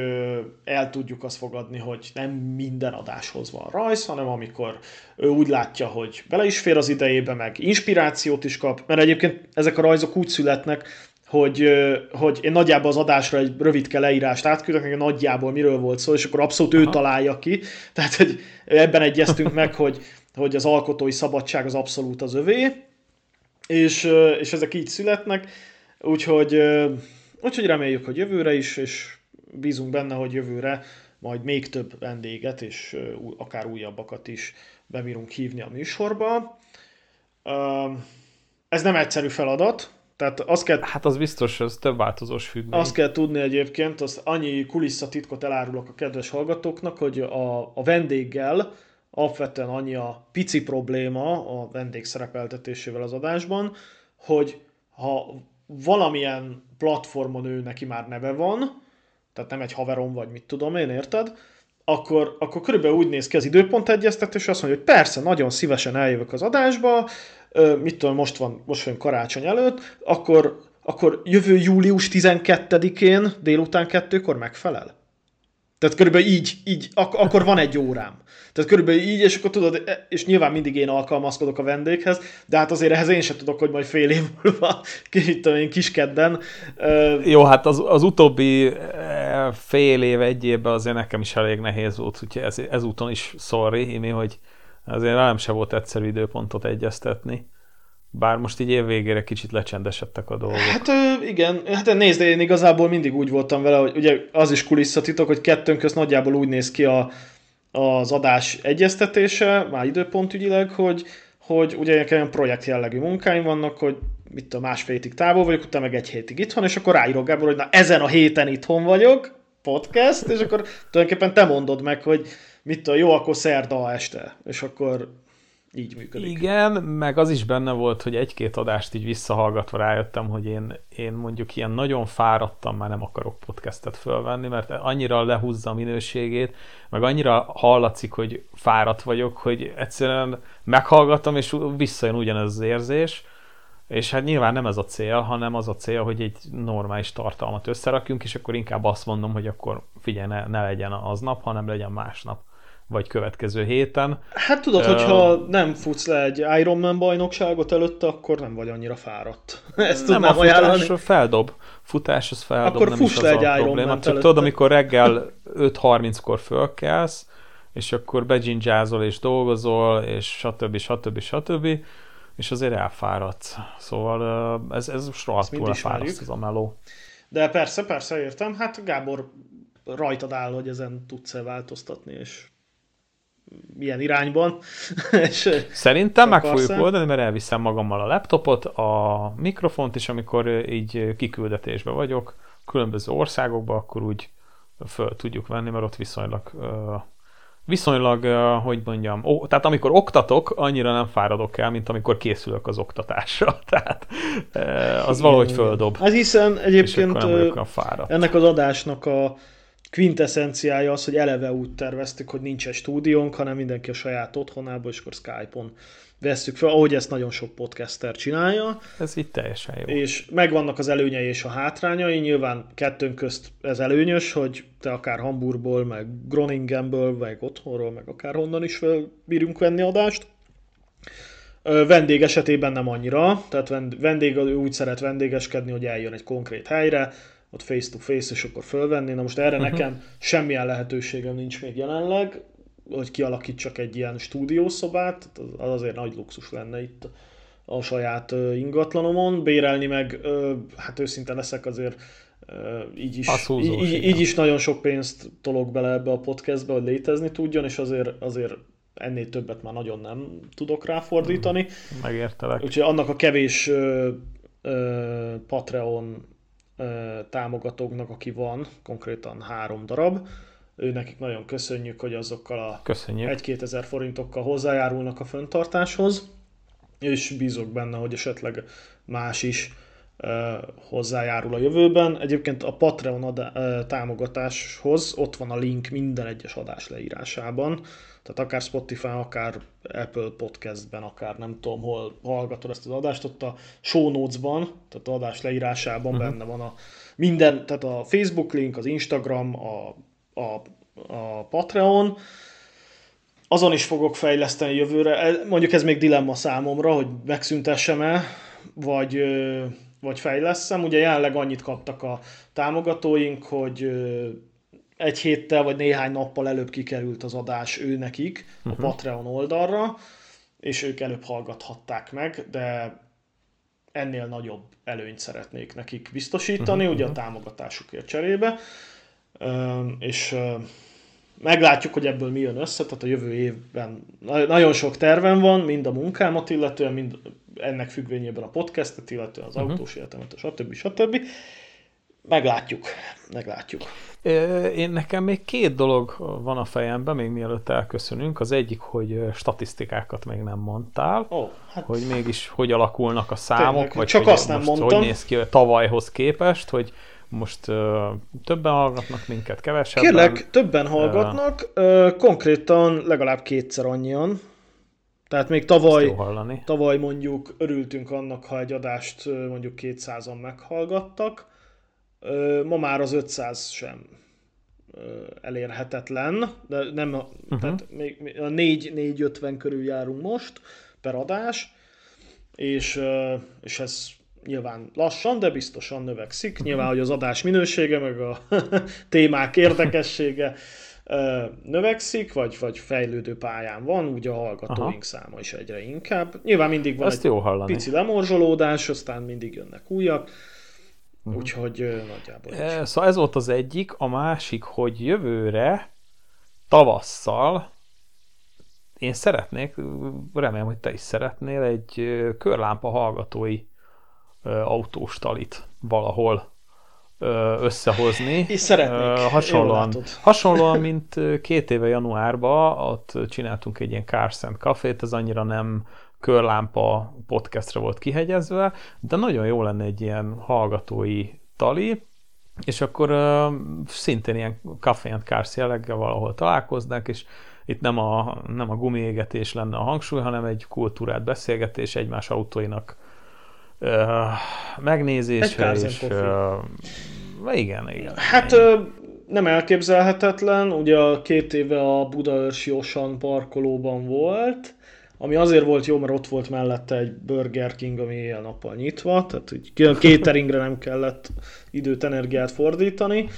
el tudjuk azt fogadni, hogy nem minden adáshoz van rajz, hanem amikor ő úgy látja, hogy bele is fér az idejébe, meg inspirációt is kap, mert egyébként ezek a rajzok úgy születnek, hogy, hogy én nagyjából az adásra egy rövidke leírást átküldök, hogy nagyjából miről volt szó, és akkor abszolút Aha. ő találja ki. Tehát, hogy ebben egyeztünk meg, hogy, hogy az alkotói szabadság az abszolút az övé, és, és ezek így születnek, úgyhogy, úgyhogy reméljük, hogy jövőre is, és bízunk benne, hogy jövőre majd még több vendéget, és akár újabbakat is bebírunk hívni a műsorba. Ez nem egyszerű feladat, tehát azt kell, hát az biztos, ez több változós függvény. Azt kell tudni egyébként, az annyi kulisszatitkot elárulok a kedves hallgatóknak, hogy a, a vendéggel alapvetően annyi a pici probléma a vendég szerepeltetésével az adásban, hogy ha valamilyen platformon ő neki már neve van, tehát nem egy haverom vagy mit tudom én, érted? Akkor, akkor körülbelül úgy néz ki az időpont egyeztetés, azt mondja, hogy persze, nagyon szívesen eljövök az adásba, mit tudom, most van, most van karácsony előtt, akkor, akkor jövő július 12-én délután kettőkor megfelel? Tehát körülbelül így, így ak- akkor van egy órám. Tehát körülbelül így, és akkor tudod, e, és nyilván mindig én alkalmazkodok a vendéghez, de hát azért ehhez én sem tudok, hogy majd fél év múlva, tudom én, kiskedden. Jó, hát az, az utóbbi e, fél év, egy évben azért nekem is elég nehéz volt, úgyhogy ez, ezúton is sorry, Imi, hogy azért velem se volt egyszerű időpontot egyeztetni. Bár most így év végére kicsit lecsendesedtek a dolgok. Hát igen, hát nézd, én igazából mindig úgy voltam vele, hogy ugye az is kulisszatitok, hogy kettőnk közt nagyjából úgy néz ki a, az adás egyeztetése, már időpontügyileg, hogy, hogy ugye nekem projekt jellegű munkáim vannak, hogy mit tudom, másfél hétig távol vagyok, utána meg egy hétig itthon, és akkor ráírok Gábor, hogy na ezen a héten itthon vagyok, podcast, és akkor tulajdonképpen te mondod meg, hogy mit tudom, jó, akkor szerda este, és akkor így működik. Igen, meg az is benne volt, hogy egy-két adást így visszahallgatva rájöttem, hogy én, én mondjuk ilyen nagyon fáradtam, már nem akarok podcastet fölvenni, mert annyira lehúzza a minőségét, meg annyira hallatszik, hogy fáradt vagyok, hogy egyszerűen meghallgatom, és visszajön ugyanez az érzés, és hát nyilván nem ez a cél, hanem az a cél, hogy egy normális tartalmat összerakjunk, és akkor inkább azt mondom, hogy akkor figyelj, ne, ne legyen aznap, hanem legyen másnap vagy következő héten. Hát tudod, uh, hogyha nem futsz le egy Ironman bajnokságot előtte, akkor nem vagy annyira fáradt. Ezt nem, tudnám a ajánlani. feldob. Futás az feldob, akkor nem is le az egy a probléma. Csak tudod, amikor reggel 5.30-kor fölkelsz, és akkor begyindzsázol és dolgozol, és stb. stb. stb. és azért elfáradsz. Szóval ez, ez most rohadtul elfáraszt ez a meló. De persze, persze értem. Hát Gábor rajtad áll, hogy ezen tudsz-e változtatni, és milyen irányban. és Szerintem meg fogjuk oldani, mert elviszem magammal a laptopot, a mikrofont, és amikor így kiküldetésbe vagyok, különböző országokba, akkor úgy föl tudjuk venni, mert ott viszonylag viszonylag, hogy mondjam, ó, tehát amikor oktatok, annyira nem fáradok el, mint amikor készülök az oktatásra. Tehát az valahogy földob. Hát hiszen egyébként ennek az adásnak a quintessenciája az, hogy eleve úgy terveztük, hogy nincs egy stúdiónk, hanem mindenki a saját otthonából, és akkor Skype-on vesszük fel, ahogy ezt nagyon sok podcaster csinálja. Ez itt teljesen jó. És megvannak az előnyei és a hátrányai, nyilván kettőnk közt ez előnyös, hogy te akár Hamburgból, meg Groningenből, meg otthonról, meg akár honnan is bírunk venni adást. Vendég esetében nem annyira, tehát vendég úgy szeret vendégeskedni, hogy eljön egy konkrét helyre, ott face to face, és akkor fölvenni. Na most erre uh-huh. nekem semmilyen lehetőségem nincs még jelenleg, hogy kialakítsak egy ilyen stúdiószobát, az azért nagy luxus lenne itt a saját ingatlanomon. Bérelni meg, hát őszinte leszek azért így is, így, így, így is nagyon sok pénzt tolok bele ebbe a podcastbe, hogy létezni tudjon, és azért, azért ennél többet már nagyon nem tudok ráfordítani. Megértelek. Úgyhogy annak a kevés ö, ö, Patreon támogatóknak, aki van, konkrétan három darab. Ő nekik nagyon köszönjük, hogy azokkal a 1-2 ezer forintokkal hozzájárulnak a föntartáshoz, és bízok benne, hogy esetleg más is hozzájárul a jövőben. Egyébként a Patreon adá- támogatáshoz ott van a link minden egyes adás leírásában, tehát akár Spotify, akár Apple Podcastben, akár nem tudom hol hallgatod ezt az adást, ott a show notes-ban, tehát az adás leírásában uh-huh. benne van a minden, tehát a Facebook link, az Instagram, a, a, a Patreon, azon is fogok fejleszteni jövőre. Mondjuk ez még dilemma számomra, hogy megszüntessem-e, vagy, vagy fejleszem. Ugye jelenleg annyit kaptak a támogatóink, hogy egy héttel vagy néhány nappal előbb kikerült az adás ő nekik uh-huh. a mhm. Patreon oldalra, és ők előbb hallgathatták meg, de ennél nagyobb előnyt szeretnék nekik biztosítani, uh-huh. ugye a támogatásukért cserébe. és meglátjuk, hogy ebből mi jön össze, tehát a jövő évben nagyon sok tervem van, mind a munkámat illetően, mind ennek függvényében a podcastet, illetően az uh-huh. autós életemet, stb. stb. Meglátjuk, meglátjuk. Én nekem még két dolog van a fejemben, még mielőtt elköszönünk. Az egyik, hogy statisztikákat még nem mondtál, oh, hát... hogy mégis hogy alakulnak a számok, Tényleg, vagy csak azt nem most mondtam. hogy néz ki tavalyhoz képest, hogy most többen hallgatnak minket, kevesebben. Kérlek, többen hallgatnak, konkrétan legalább kétszer annyian. Tehát még tavaly, tavaly mondjuk örültünk annak, ha egy adást mondjuk 200-an meghallgattak. Ma már az 500 sem elérhetetlen, de nem, uh-huh. tehát még a 4-50 körül járunk most per adás, és, és ez nyilván lassan, de biztosan növekszik. Uh-huh. Nyilván, hogy az adás minősége, meg a témák érdekessége növekszik, vagy, vagy fejlődő pályán van, ugye a hallgatóink Aha. száma is egyre inkább. Nyilván mindig van Ezt egy jó pici lemorzsolódás, aztán mindig jönnek újak. Uh-huh. Úgyhogy nagyjából e, Szóval ez volt az egyik, a másik, hogy jövőre tavasszal én szeretnék, remélem, hogy te is szeretnél, egy körlámpa hallgatói autós talit valahol összehozni. És szeretnék. Hasonlóan, hasonlóan, mint két éve januárban, ott csináltunk egy ilyen Cars and Café-t, ez annyira nem körlámpa podcastra volt kihegyezve, de nagyon jó lenne egy ilyen hallgatói tali, és akkor uh, szintén ilyen Café and Cars jelleggel valahol találkoznak, és itt nem a, nem a gumiégetés lenne a hangsúly, hanem egy kultúrát beszélgetés egymás autóinak megnézésre, és uh, igen, igen. Hát igen. nem elképzelhetetlen, ugye két éve a Budaörsi Osan parkolóban volt, ami azért volt jó, mert ott volt mellette egy Burger King, ami éjjel-nappal nyitva, tehát hogy cateringre nem kellett időt, energiát fordítani.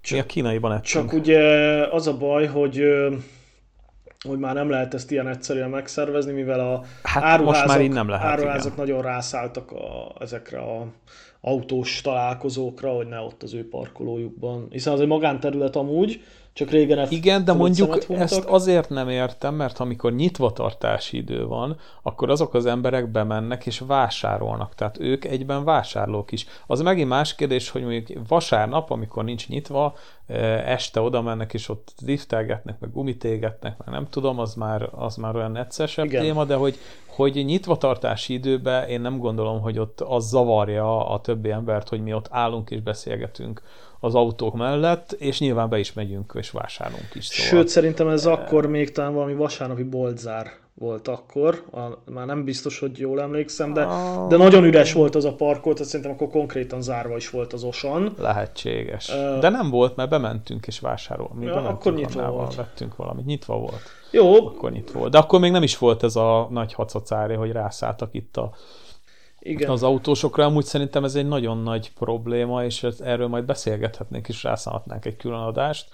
Csak, Mi a kínaiban ettünk. Csak ugye az a baj, hogy hogy már nem lehet ezt ilyen egyszerűen megszervezni, mivel a hát áruházak, most már nem lehet, áruházak igen. nagyon rászálltak a, ezekre a autós találkozókra, hogy ne ott az ő parkolójukban. Hiszen az egy magánterület amúgy, csak régen Igen, de mondjuk ezt azért nem értem, mert amikor nyitvatartási idő van, akkor azok az emberek bemennek és vásárolnak. Tehát ők egyben vásárlók is. Az megint más kérdés, hogy mondjuk vasárnap, amikor nincs nyitva, este oda mennek és ott driftelgetnek, meg gumitégetnek, meg nem tudom, az már, az már olyan egyszerűsebb Igen. téma, de hogy, hogy nyitvatartási időben én nem gondolom, hogy ott az zavarja a többi embert, hogy mi ott állunk és beszélgetünk az autók mellett, és nyilván be is megyünk és vásárolunk is. Szóval. Sőt, szerintem ez akkor még talán valami vasárnapi boltzár volt akkor, a, már nem biztos, hogy jól emlékszem, de, de nagyon üres volt az a parkolt, tehát szerintem akkor konkrétan zárva is volt az osan. Lehetséges. Uh, de nem volt, mert bementünk és vásároltunk. Mi ja, akkor nyitva volt. Vettünk valamit, nyitva volt. Jó. Akkor nyitva volt. De akkor még nem is volt ez a nagy hacacári, hogy rászálltak itt a igen. az autósokra. Amúgy szerintem ez egy nagyon nagy probléma, és erről majd beszélgethetnénk, és rászállhatnánk egy külön adást,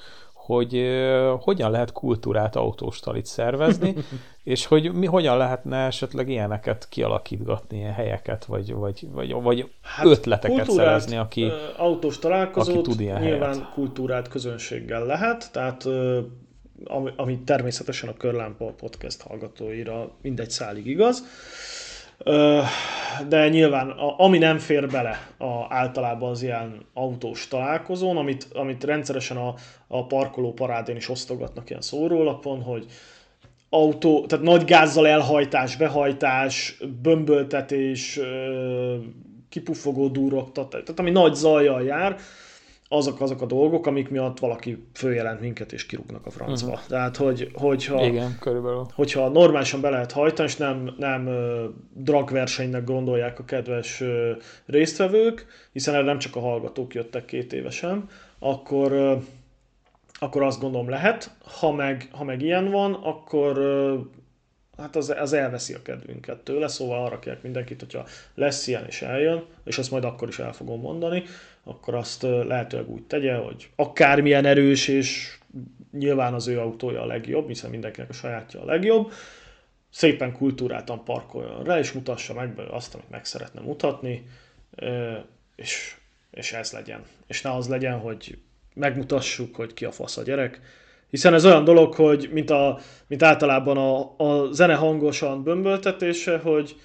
hogy uh, hogyan lehet kultúrát autóstalit szervezni, és hogy mi, hogyan lehetne esetleg ilyeneket kialakítgatni, ilyen helyeket, vagy, vagy, vagy, vagy hát ötleteket szerezni, aki autós találkozót aki tud ilyen nyilván helyet. kultúrát közönséggel lehet, tehát ami, ami természetesen a Körlámpa podcast hallgatóira mindegy szálig igaz, de nyilván ami nem fér bele a, általában az ilyen autós találkozón, amit, amit rendszeresen a, a parkoló parádén is osztogatnak ilyen szórólapon, hogy autó, tehát nagy gázzal elhajtás, behajtás, bömböltetés, kipuffogó duroktatás, tehát ami nagy zajjal jár, azok azok a dolgok, amik miatt valaki följelent minket és kirúgnak a francba. Uh-huh. Tehát, hogy, hogyha, Igen, körülbelül. hogyha normálisan be lehet hajtani, és nem, nem dragversenynek gondolják a kedves résztvevők, hiszen erre nem csak a hallgatók jöttek két évesen, akkor, akkor azt gondolom lehet. Ha meg, ha meg ilyen van, akkor hát az, az elveszi a kedvünket tőle, szóval arra kérek mindenkit, hogyha lesz ilyen és eljön, és ezt majd akkor is el fogom mondani, akkor azt lehetőleg úgy tegye, hogy akármilyen erős, és nyilván az ő autója a legjobb, hiszen mindenkinek a sajátja a legjobb, szépen kultúráltan parkoljon rá, és mutassa meg azt, amit meg szeretne mutatni, és, és ez legyen. És ne az legyen, hogy megmutassuk, hogy ki a fasz a gyerek. Hiszen ez olyan dolog, hogy mint, a, mint általában a, a zene hangosan bömböltetése, hogy,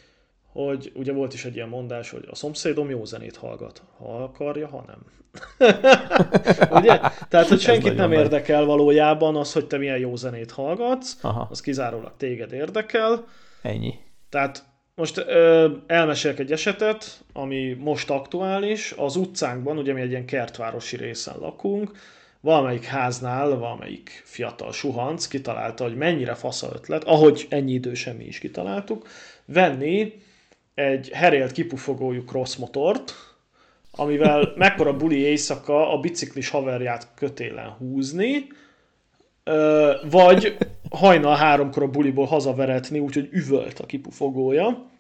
hogy ugye volt is egy ilyen mondás, hogy a szomszédom jó zenét hallgat, ha akarja, ha nem. ugye? Tehát, hogy senkit nem érdekel valójában az, hogy te milyen jó zenét hallgatsz, Aha. az kizárólag téged érdekel. Ennyi. Tehát most ö, elmesélek egy esetet, ami most aktuális. Az utcánkban, ugye mi egy ilyen kertvárosi részen lakunk, valamelyik háznál, valamelyik fiatal suhanc kitalálta, hogy mennyire fasz ötlet, ahogy ennyi idősen mi is kitaláltuk, venni egy herélt kipufogójú crossmotort, amivel mekkora buli éjszaka a biciklis haverját kötélen húzni, vagy hajnal háromkor a buliból hazaveretni, úgyhogy üvölt a kipufogója.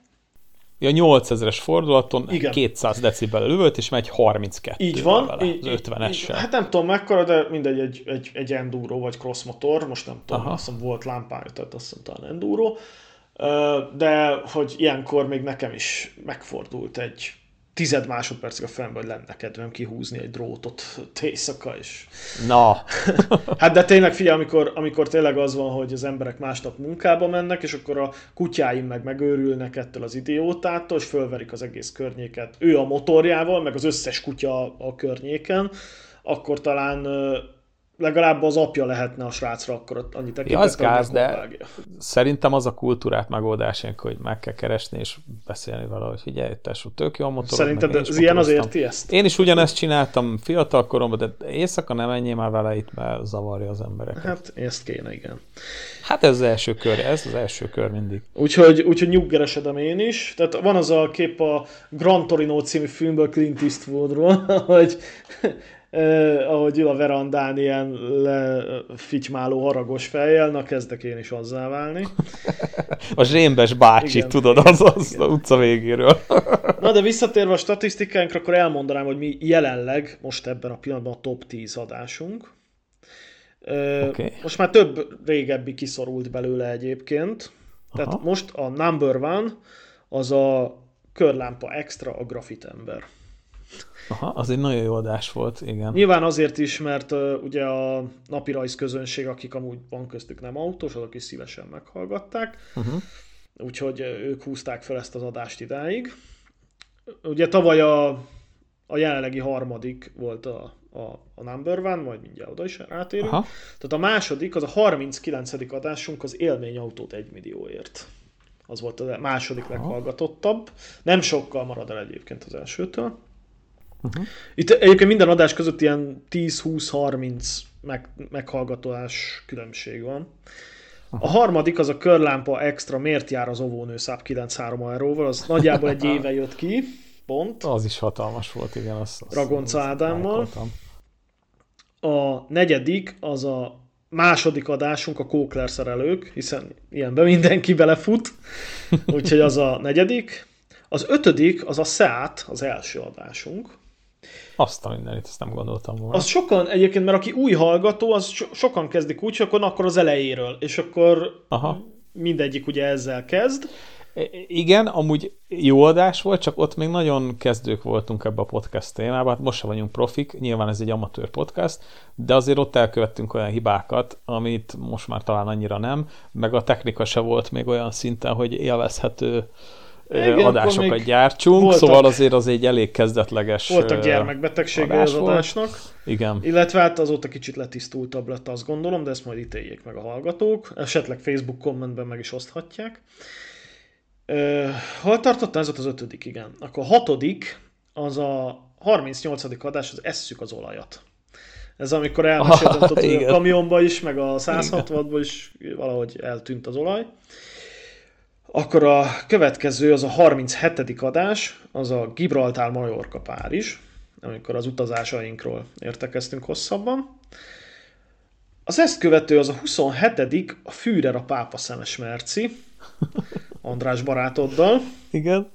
Ja, 8000-es fordulaton Igen. 200 decibel üvölt, és megy 32 Így van. Vele, így, az 50-essel. Hát nem tudom mekkora, de mindegy, egy, egy, egy enduro vagy cross motor, most nem tudom, Aha. azt hiszem volt lámpája, tehát azt hiszem talán enduro. De hogy ilyenkor még nekem is megfordult egy tized másodpercig a fejembe, hogy lenne kedvem kihúzni egy drótot éjszaka is. Na. hát de tényleg figyelj, amikor, amikor tényleg az van, hogy az emberek másnap munkába mennek, és akkor a kutyáim meg megőrülnek ettől az idiótától, és fölverik az egész környéket. Ő a motorjával, meg az összes kutya a környéken, akkor talán legalább az apja lehetne a srácra akkor annyit tekintet, ja, az gáz, de szerintem az a kultúrát megoldásunk, hogy meg kell keresni és beszélni vele, hogy figyelj, tesó, tök jó motor. Szerinted ez ilyen az érti ezt? Én is ugyanezt csináltam fiatal koromban, de éjszaka nem menjél már vele itt, mert zavarja az embereket. Hát ezt kéne, igen. Hát ez az első kör, ez az első kör mindig. Úgyhogy, úgyhogy nyuggeresedem én is. Tehát van az a kép a Gran Torino című filmből Clint Eastwoodról, hogy eh, ahogy ül a verandán ilyen lefitymáló haragos fejjel, na kezdek én is azzá válni. a zsémbes bácsi, igen, tudod, az, az igen. utca végéről. na de visszatérve a statisztikánkra, akkor elmondanám, hogy mi jelenleg, most ebben a pillanatban a top 10 adásunk. Okay. Most már több régebbi kiszorult belőle egyébként. Tehát Aha. most a number one az a körlámpa extra a grafit ember. Aha, az egy nagyon jó adás volt, igen. Nyilván azért is, mert uh, ugye a napi rajz közönség, akik amúgy van köztük nem autós, azok is szívesen meghallgatták. Uh-huh. Úgyhogy ők húzták fel ezt az adást idáig. Ugye tavaly a, a jelenlegi harmadik volt a, a, a number one, majd mindjárt oda is rátérünk. Aha. Tehát a második, az a 39. adásunk az élményautót 1 millióért. Az volt a második Aha. leghallgatottabb. Nem sokkal marad el egyébként az elsőtől. Uh-huh. Itt egyébként minden adás között ilyen 10-20-30 meg, meghallgatás különbség van. A harmadik az a körlámpa extra, miért jár az óvónő száp 93 euróval, az nagyjából egy éve jött ki, pont. Az is hatalmas volt, igen. Azt, azt Ragonca Ádámmal. A negyedik az a második adásunk a Kókler szerelők, hiszen ilyenben mindenki belefut, úgyhogy az a negyedik. Az ötödik az a Seat, az első adásunk. Azt a mindenit, ezt nem gondoltam volna. Az sokan, egyébként, mert aki új hallgató, az so- sokan kezdik úgy, hogy akkor, akkor az elejéről, és akkor Aha. mindegyik ugye ezzel kezd. Igen, amúgy jó adás volt, csak ott még nagyon kezdők voltunk ebbe a podcast témában, hát most sem vagyunk profik, nyilván ez egy amatőr podcast, de azért ott elkövettünk olyan hibákat, amit most már talán annyira nem, meg a technika se volt még olyan szinten, hogy élvezhető igen, adásokat gyártsunk, voltak, szóval azért az egy elég kezdetleges Voltak gyermekbetegsége az adásnak. Igen. Illetve hát azóta kicsit letisztultabb lett, azt gondolom, de ezt majd ítéljék meg a hallgatók. Esetleg Facebook kommentben meg is oszthatják. Uh, hol tartottam? Ez volt az ötödik, igen. Akkor a hatodik, az a 38. adás, az Esszük az olajat. Ez amikor elmeséltem, ah, hogy a kamionba is, meg a 160-ból is valahogy eltűnt az olaj. Akkor a következő, az a 37. adás, az a Gibraltár Majorka Párizs, amikor az utazásainkról értekeztünk hosszabban. Az ezt követő az a 27. a Führer a pápa szemes merci, András barátoddal. Igen.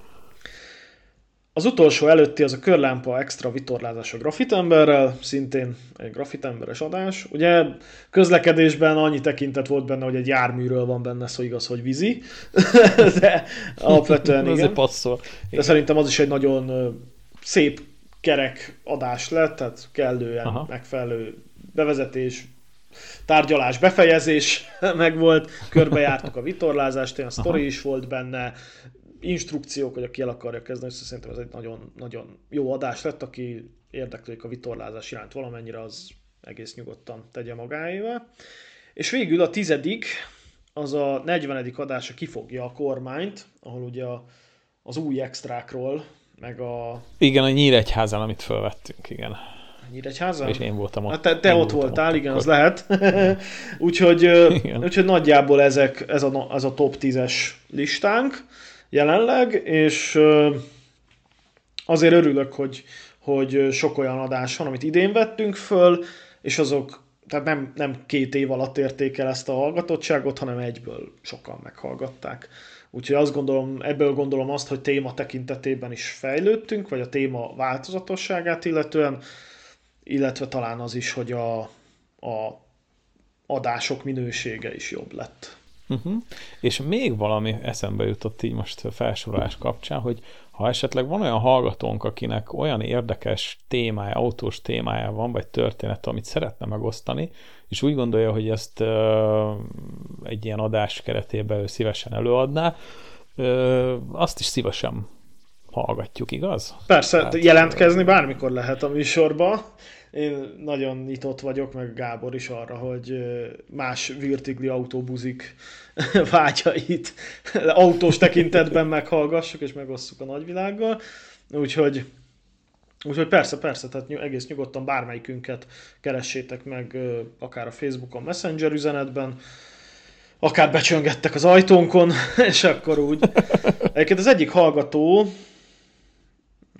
Az utolsó előtti az a körlámpa extra vitorlázás a grafitemberrel, szintén egy grafitemberes adás. Ugye közlekedésben annyi tekintet volt benne, hogy egy járműről van benne, szó igaz, hogy vízi, de alapvetően igen. passzol. De szerintem az is egy nagyon szép kerek adás lett, tehát kellően Aha. megfelelő bevezetés, tárgyalás, befejezés meg volt, körbejártuk a vitorlázást, olyan sztori is volt benne, instrukciók, hogy aki el akarja kezdeni, szóval szerintem ez egy nagyon, nagyon jó adás lett, aki érdeklődik a vitorlázás iránt valamennyire, az egész nyugodtan tegye magáével. És végül a tizedik, az a 40. adása kifogja a kormányt, ahol ugye a, az új extrákról, meg a Igen, a Nyíregyházán, amit felvettünk, igen. Nyíregyházan? És én voltam ott. Hát te, te ott voltál, ott igen, akkor. az lehet. úgyhogy, Igen. úgyhogy nagyjából ezek, ez, a, ez a top 10-es listánk jelenleg, és azért örülök, hogy, hogy sok olyan adás van, amit idén vettünk föl, és azok, tehát nem, nem két év alatt érték el ezt a hallgatottságot, hanem egyből sokan meghallgatták. Úgyhogy azt gondolom, ebből gondolom azt, hogy téma tekintetében is fejlődtünk, vagy a téma változatosságát illetően, illetve talán az is, hogy a, a adások minősége is jobb lett. Uh-huh. És még valami eszembe jutott így most felsorolás kapcsán, hogy ha esetleg van olyan hallgatónk, akinek olyan érdekes témája, autós témája van, vagy történet, amit szeretne megosztani, és úgy gondolja, hogy ezt ö, egy ilyen adás keretében ő szívesen előadná, ö, azt is szívesen hallgatjuk, igaz? Persze, hát, jelentkezni bármikor lehet a műsorba. Én nagyon nyitott vagyok, meg Gábor is arra, hogy más virtigli autóbuzik vágyait autós tekintetben meghallgassuk, és megosszuk a nagyvilággal. Úgyhogy, úgyhogy persze, persze, tehát egész nyugodtan bármelyikünket keressétek meg, akár a Facebookon, Messenger üzenetben, akár becsöngettek az ajtónkon, és akkor úgy. Egyébként az egyik hallgató,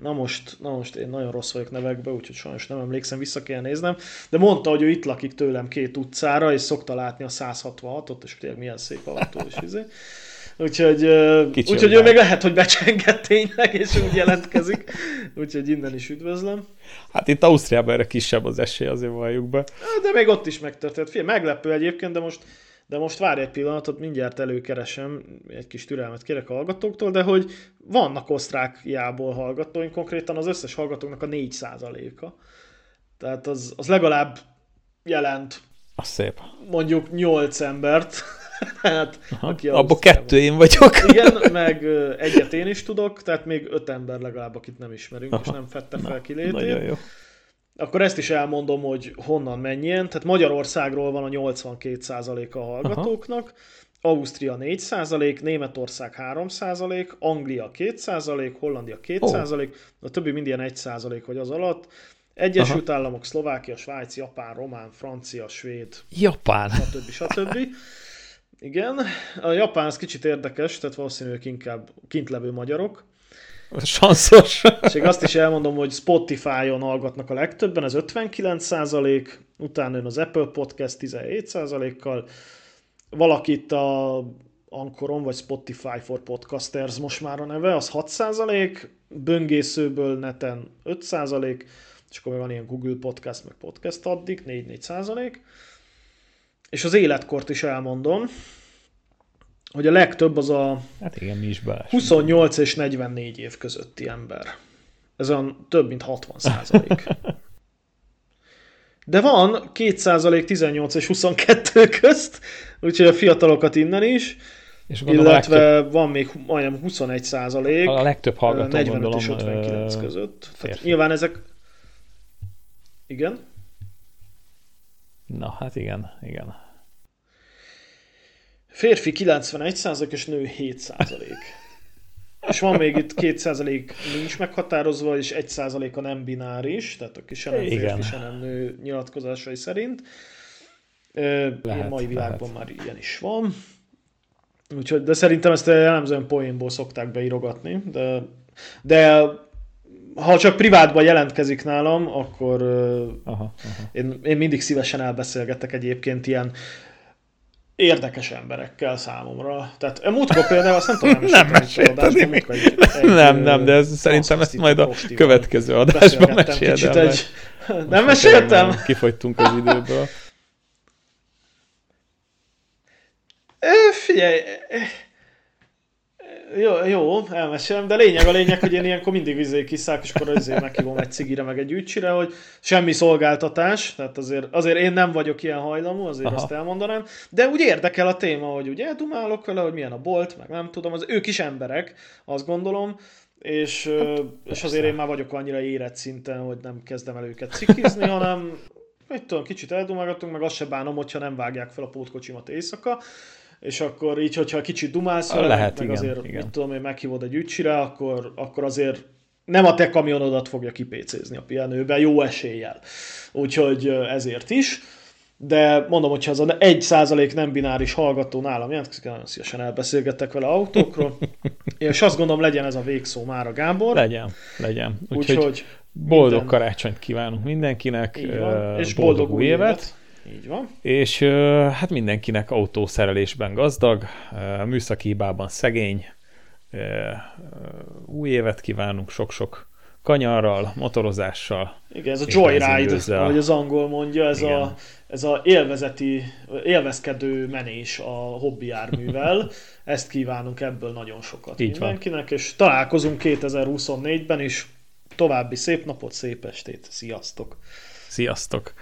na most, na most én nagyon rossz vagyok nevekbe, úgyhogy sajnos nem emlékszem, vissza kell néznem, de mondta, hogy ő itt lakik tőlem két utcára, és szokta látni a 166-ot, és tényleg milyen szép autó is izé. Úgyhogy, Kicsi úgyhogy ő még lehet, hogy becsengett tényleg, és úgy jelentkezik. Úgyhogy innen is üdvözlöm. Hát itt Ausztriában erre kisebb az esély, azért valljuk be. De még ott is megtörtént. Figyelj, meglepő egyébként, de most, de most várj egy pillanatot, mindjárt előkeresem, egy kis türelmet kérek a hallgatóktól, de hogy vannak osztrákiából hallgatóink, konkrétan az összes hallgatóknak a 4%-a. Tehát az, az legalább jelent Az szép. mondjuk 8 embert, tehát aki Abba kettő én vagyok. Igen, meg egyet én is tudok, tehát még öt ember legalább, akit nem ismerünk, és Aha. nem fette fel Nagyon kilétét. jó. Akkor ezt is elmondom, hogy honnan menjen. Tehát Magyarországról van a 82%-a a hallgatóknak, Ausztria 4%, Németország 3%, Anglia 2%, Hollandia 2%, a többi mind ilyen 1% vagy az alatt. Egyesült Aha. Államok, Szlovákia, Svájc, Japán, Román, Francia, Svéd, Japán. stb. stb. Igen, a Japán az kicsit érdekes, tehát valószínűleg inkább kintlevő magyarok. Sanszos. És még azt is elmondom, hogy Spotify-on hallgatnak a legtöbben, ez 59%, utána jön az Apple Podcast 17%-kal, valakit a Anchoron, vagy Spotify for Podcasters most már a neve, az 6%, böngészőből neten 5%, és akkor még van ilyen Google Podcast, meg Podcast addig, 4-4%. És az életkort is elmondom, hogy a legtöbb az a Hát igen, mi is bele. 28 és 44 év közötti ember. Ez olyan több mint 60 százalék. De van 2 százalék 18 és 22 közt, úgyhogy a fiatalokat innen is, És illetve legtöbb, van még majdnem 21 százalék, a legtöbb hallgató 45 gondolom, és 59 ö, között. Tehát nyilván ezek... Igen? Na, hát igen, igen. Férfi 91 százalék és nő 7 százalék. És van még itt 2 százalék nincs meghatározva, és 1 százalék a nem bináris, tehát aki se nem férfi, Igen. se nem nő nyilatkozásai szerint. Lehet, mai világban lehet. már ilyen is van. Úgyhogy, de szerintem ezt jellemzően poénból szokták beírogatni, de, de ha csak privátban jelentkezik nálam, akkor Aha, aha. én, én mindig szívesen elbeszélgetek egyébként ilyen érdekes emberekkel számomra. Tehát a múltkor például azt nem tudom, Nem mesélted meséltem. még. Nem, nem, de ez szerintem ezt majd a következő adásban el, egy... Nem meséltem? Kifogytunk az időből. Ö, Figyelj, Jó, jó, elmesélem, de lényeg a lényeg, hogy én ilyenkor mindig vizé kiszállok, és akkor azért meghívom egy cigire, meg egy ügycsire, hogy semmi szolgáltatás, tehát azért, azért én nem vagyok ilyen hajlamú, azért Aha. azt elmondanám, de úgy érdekel a téma, hogy ugye dumálok vele, hogy milyen a bolt, meg nem tudom, az ők is emberek, azt gondolom, és, hát, és azért én már vagyok annyira érett szinten, hogy nem kezdem el őket cikizni, hanem mit tudom, kicsit eldumálgatunk, meg azt se bánom, hogyha nem vágják fel a pótkocsimat éjszaka, és akkor így, hogyha kicsit dumálsz vele, Lehet, meg igen, azért, igen. mit tudom én, meghívod egy ügycsire, akkor, akkor azért nem a te kamionodat fogja kipécézni a pihenőbe, jó eséllyel. Úgyhogy ezért is. De mondom, hogyha az a egy százalék nem bináris hallgató nálam jelentkezik, nagyon szívesen elbeszélgettek vele autókról. és azt gondolom, legyen ez a végszó már a Gábor. Legyen, legyen. Úgyhogy, Úgyhogy boldog minden- karácsonyt kívánunk mindenkinek, van. És boldog új évet. Így van. És hát mindenkinek autószerelésben gazdag, műszaki hibában szegény, új évet kívánunk sok-sok kanyarral, motorozással. Igen, ez a joyride, ahogy az angol mondja, ez Igen. a, ez a élvezeti, élvezkedő menés a hobbi járművel. Ezt kívánunk ebből nagyon sokat Így van. mindenkinek, és találkozunk 2024-ben is. További szép napot, szép estét, sziasztok! Sziasztok!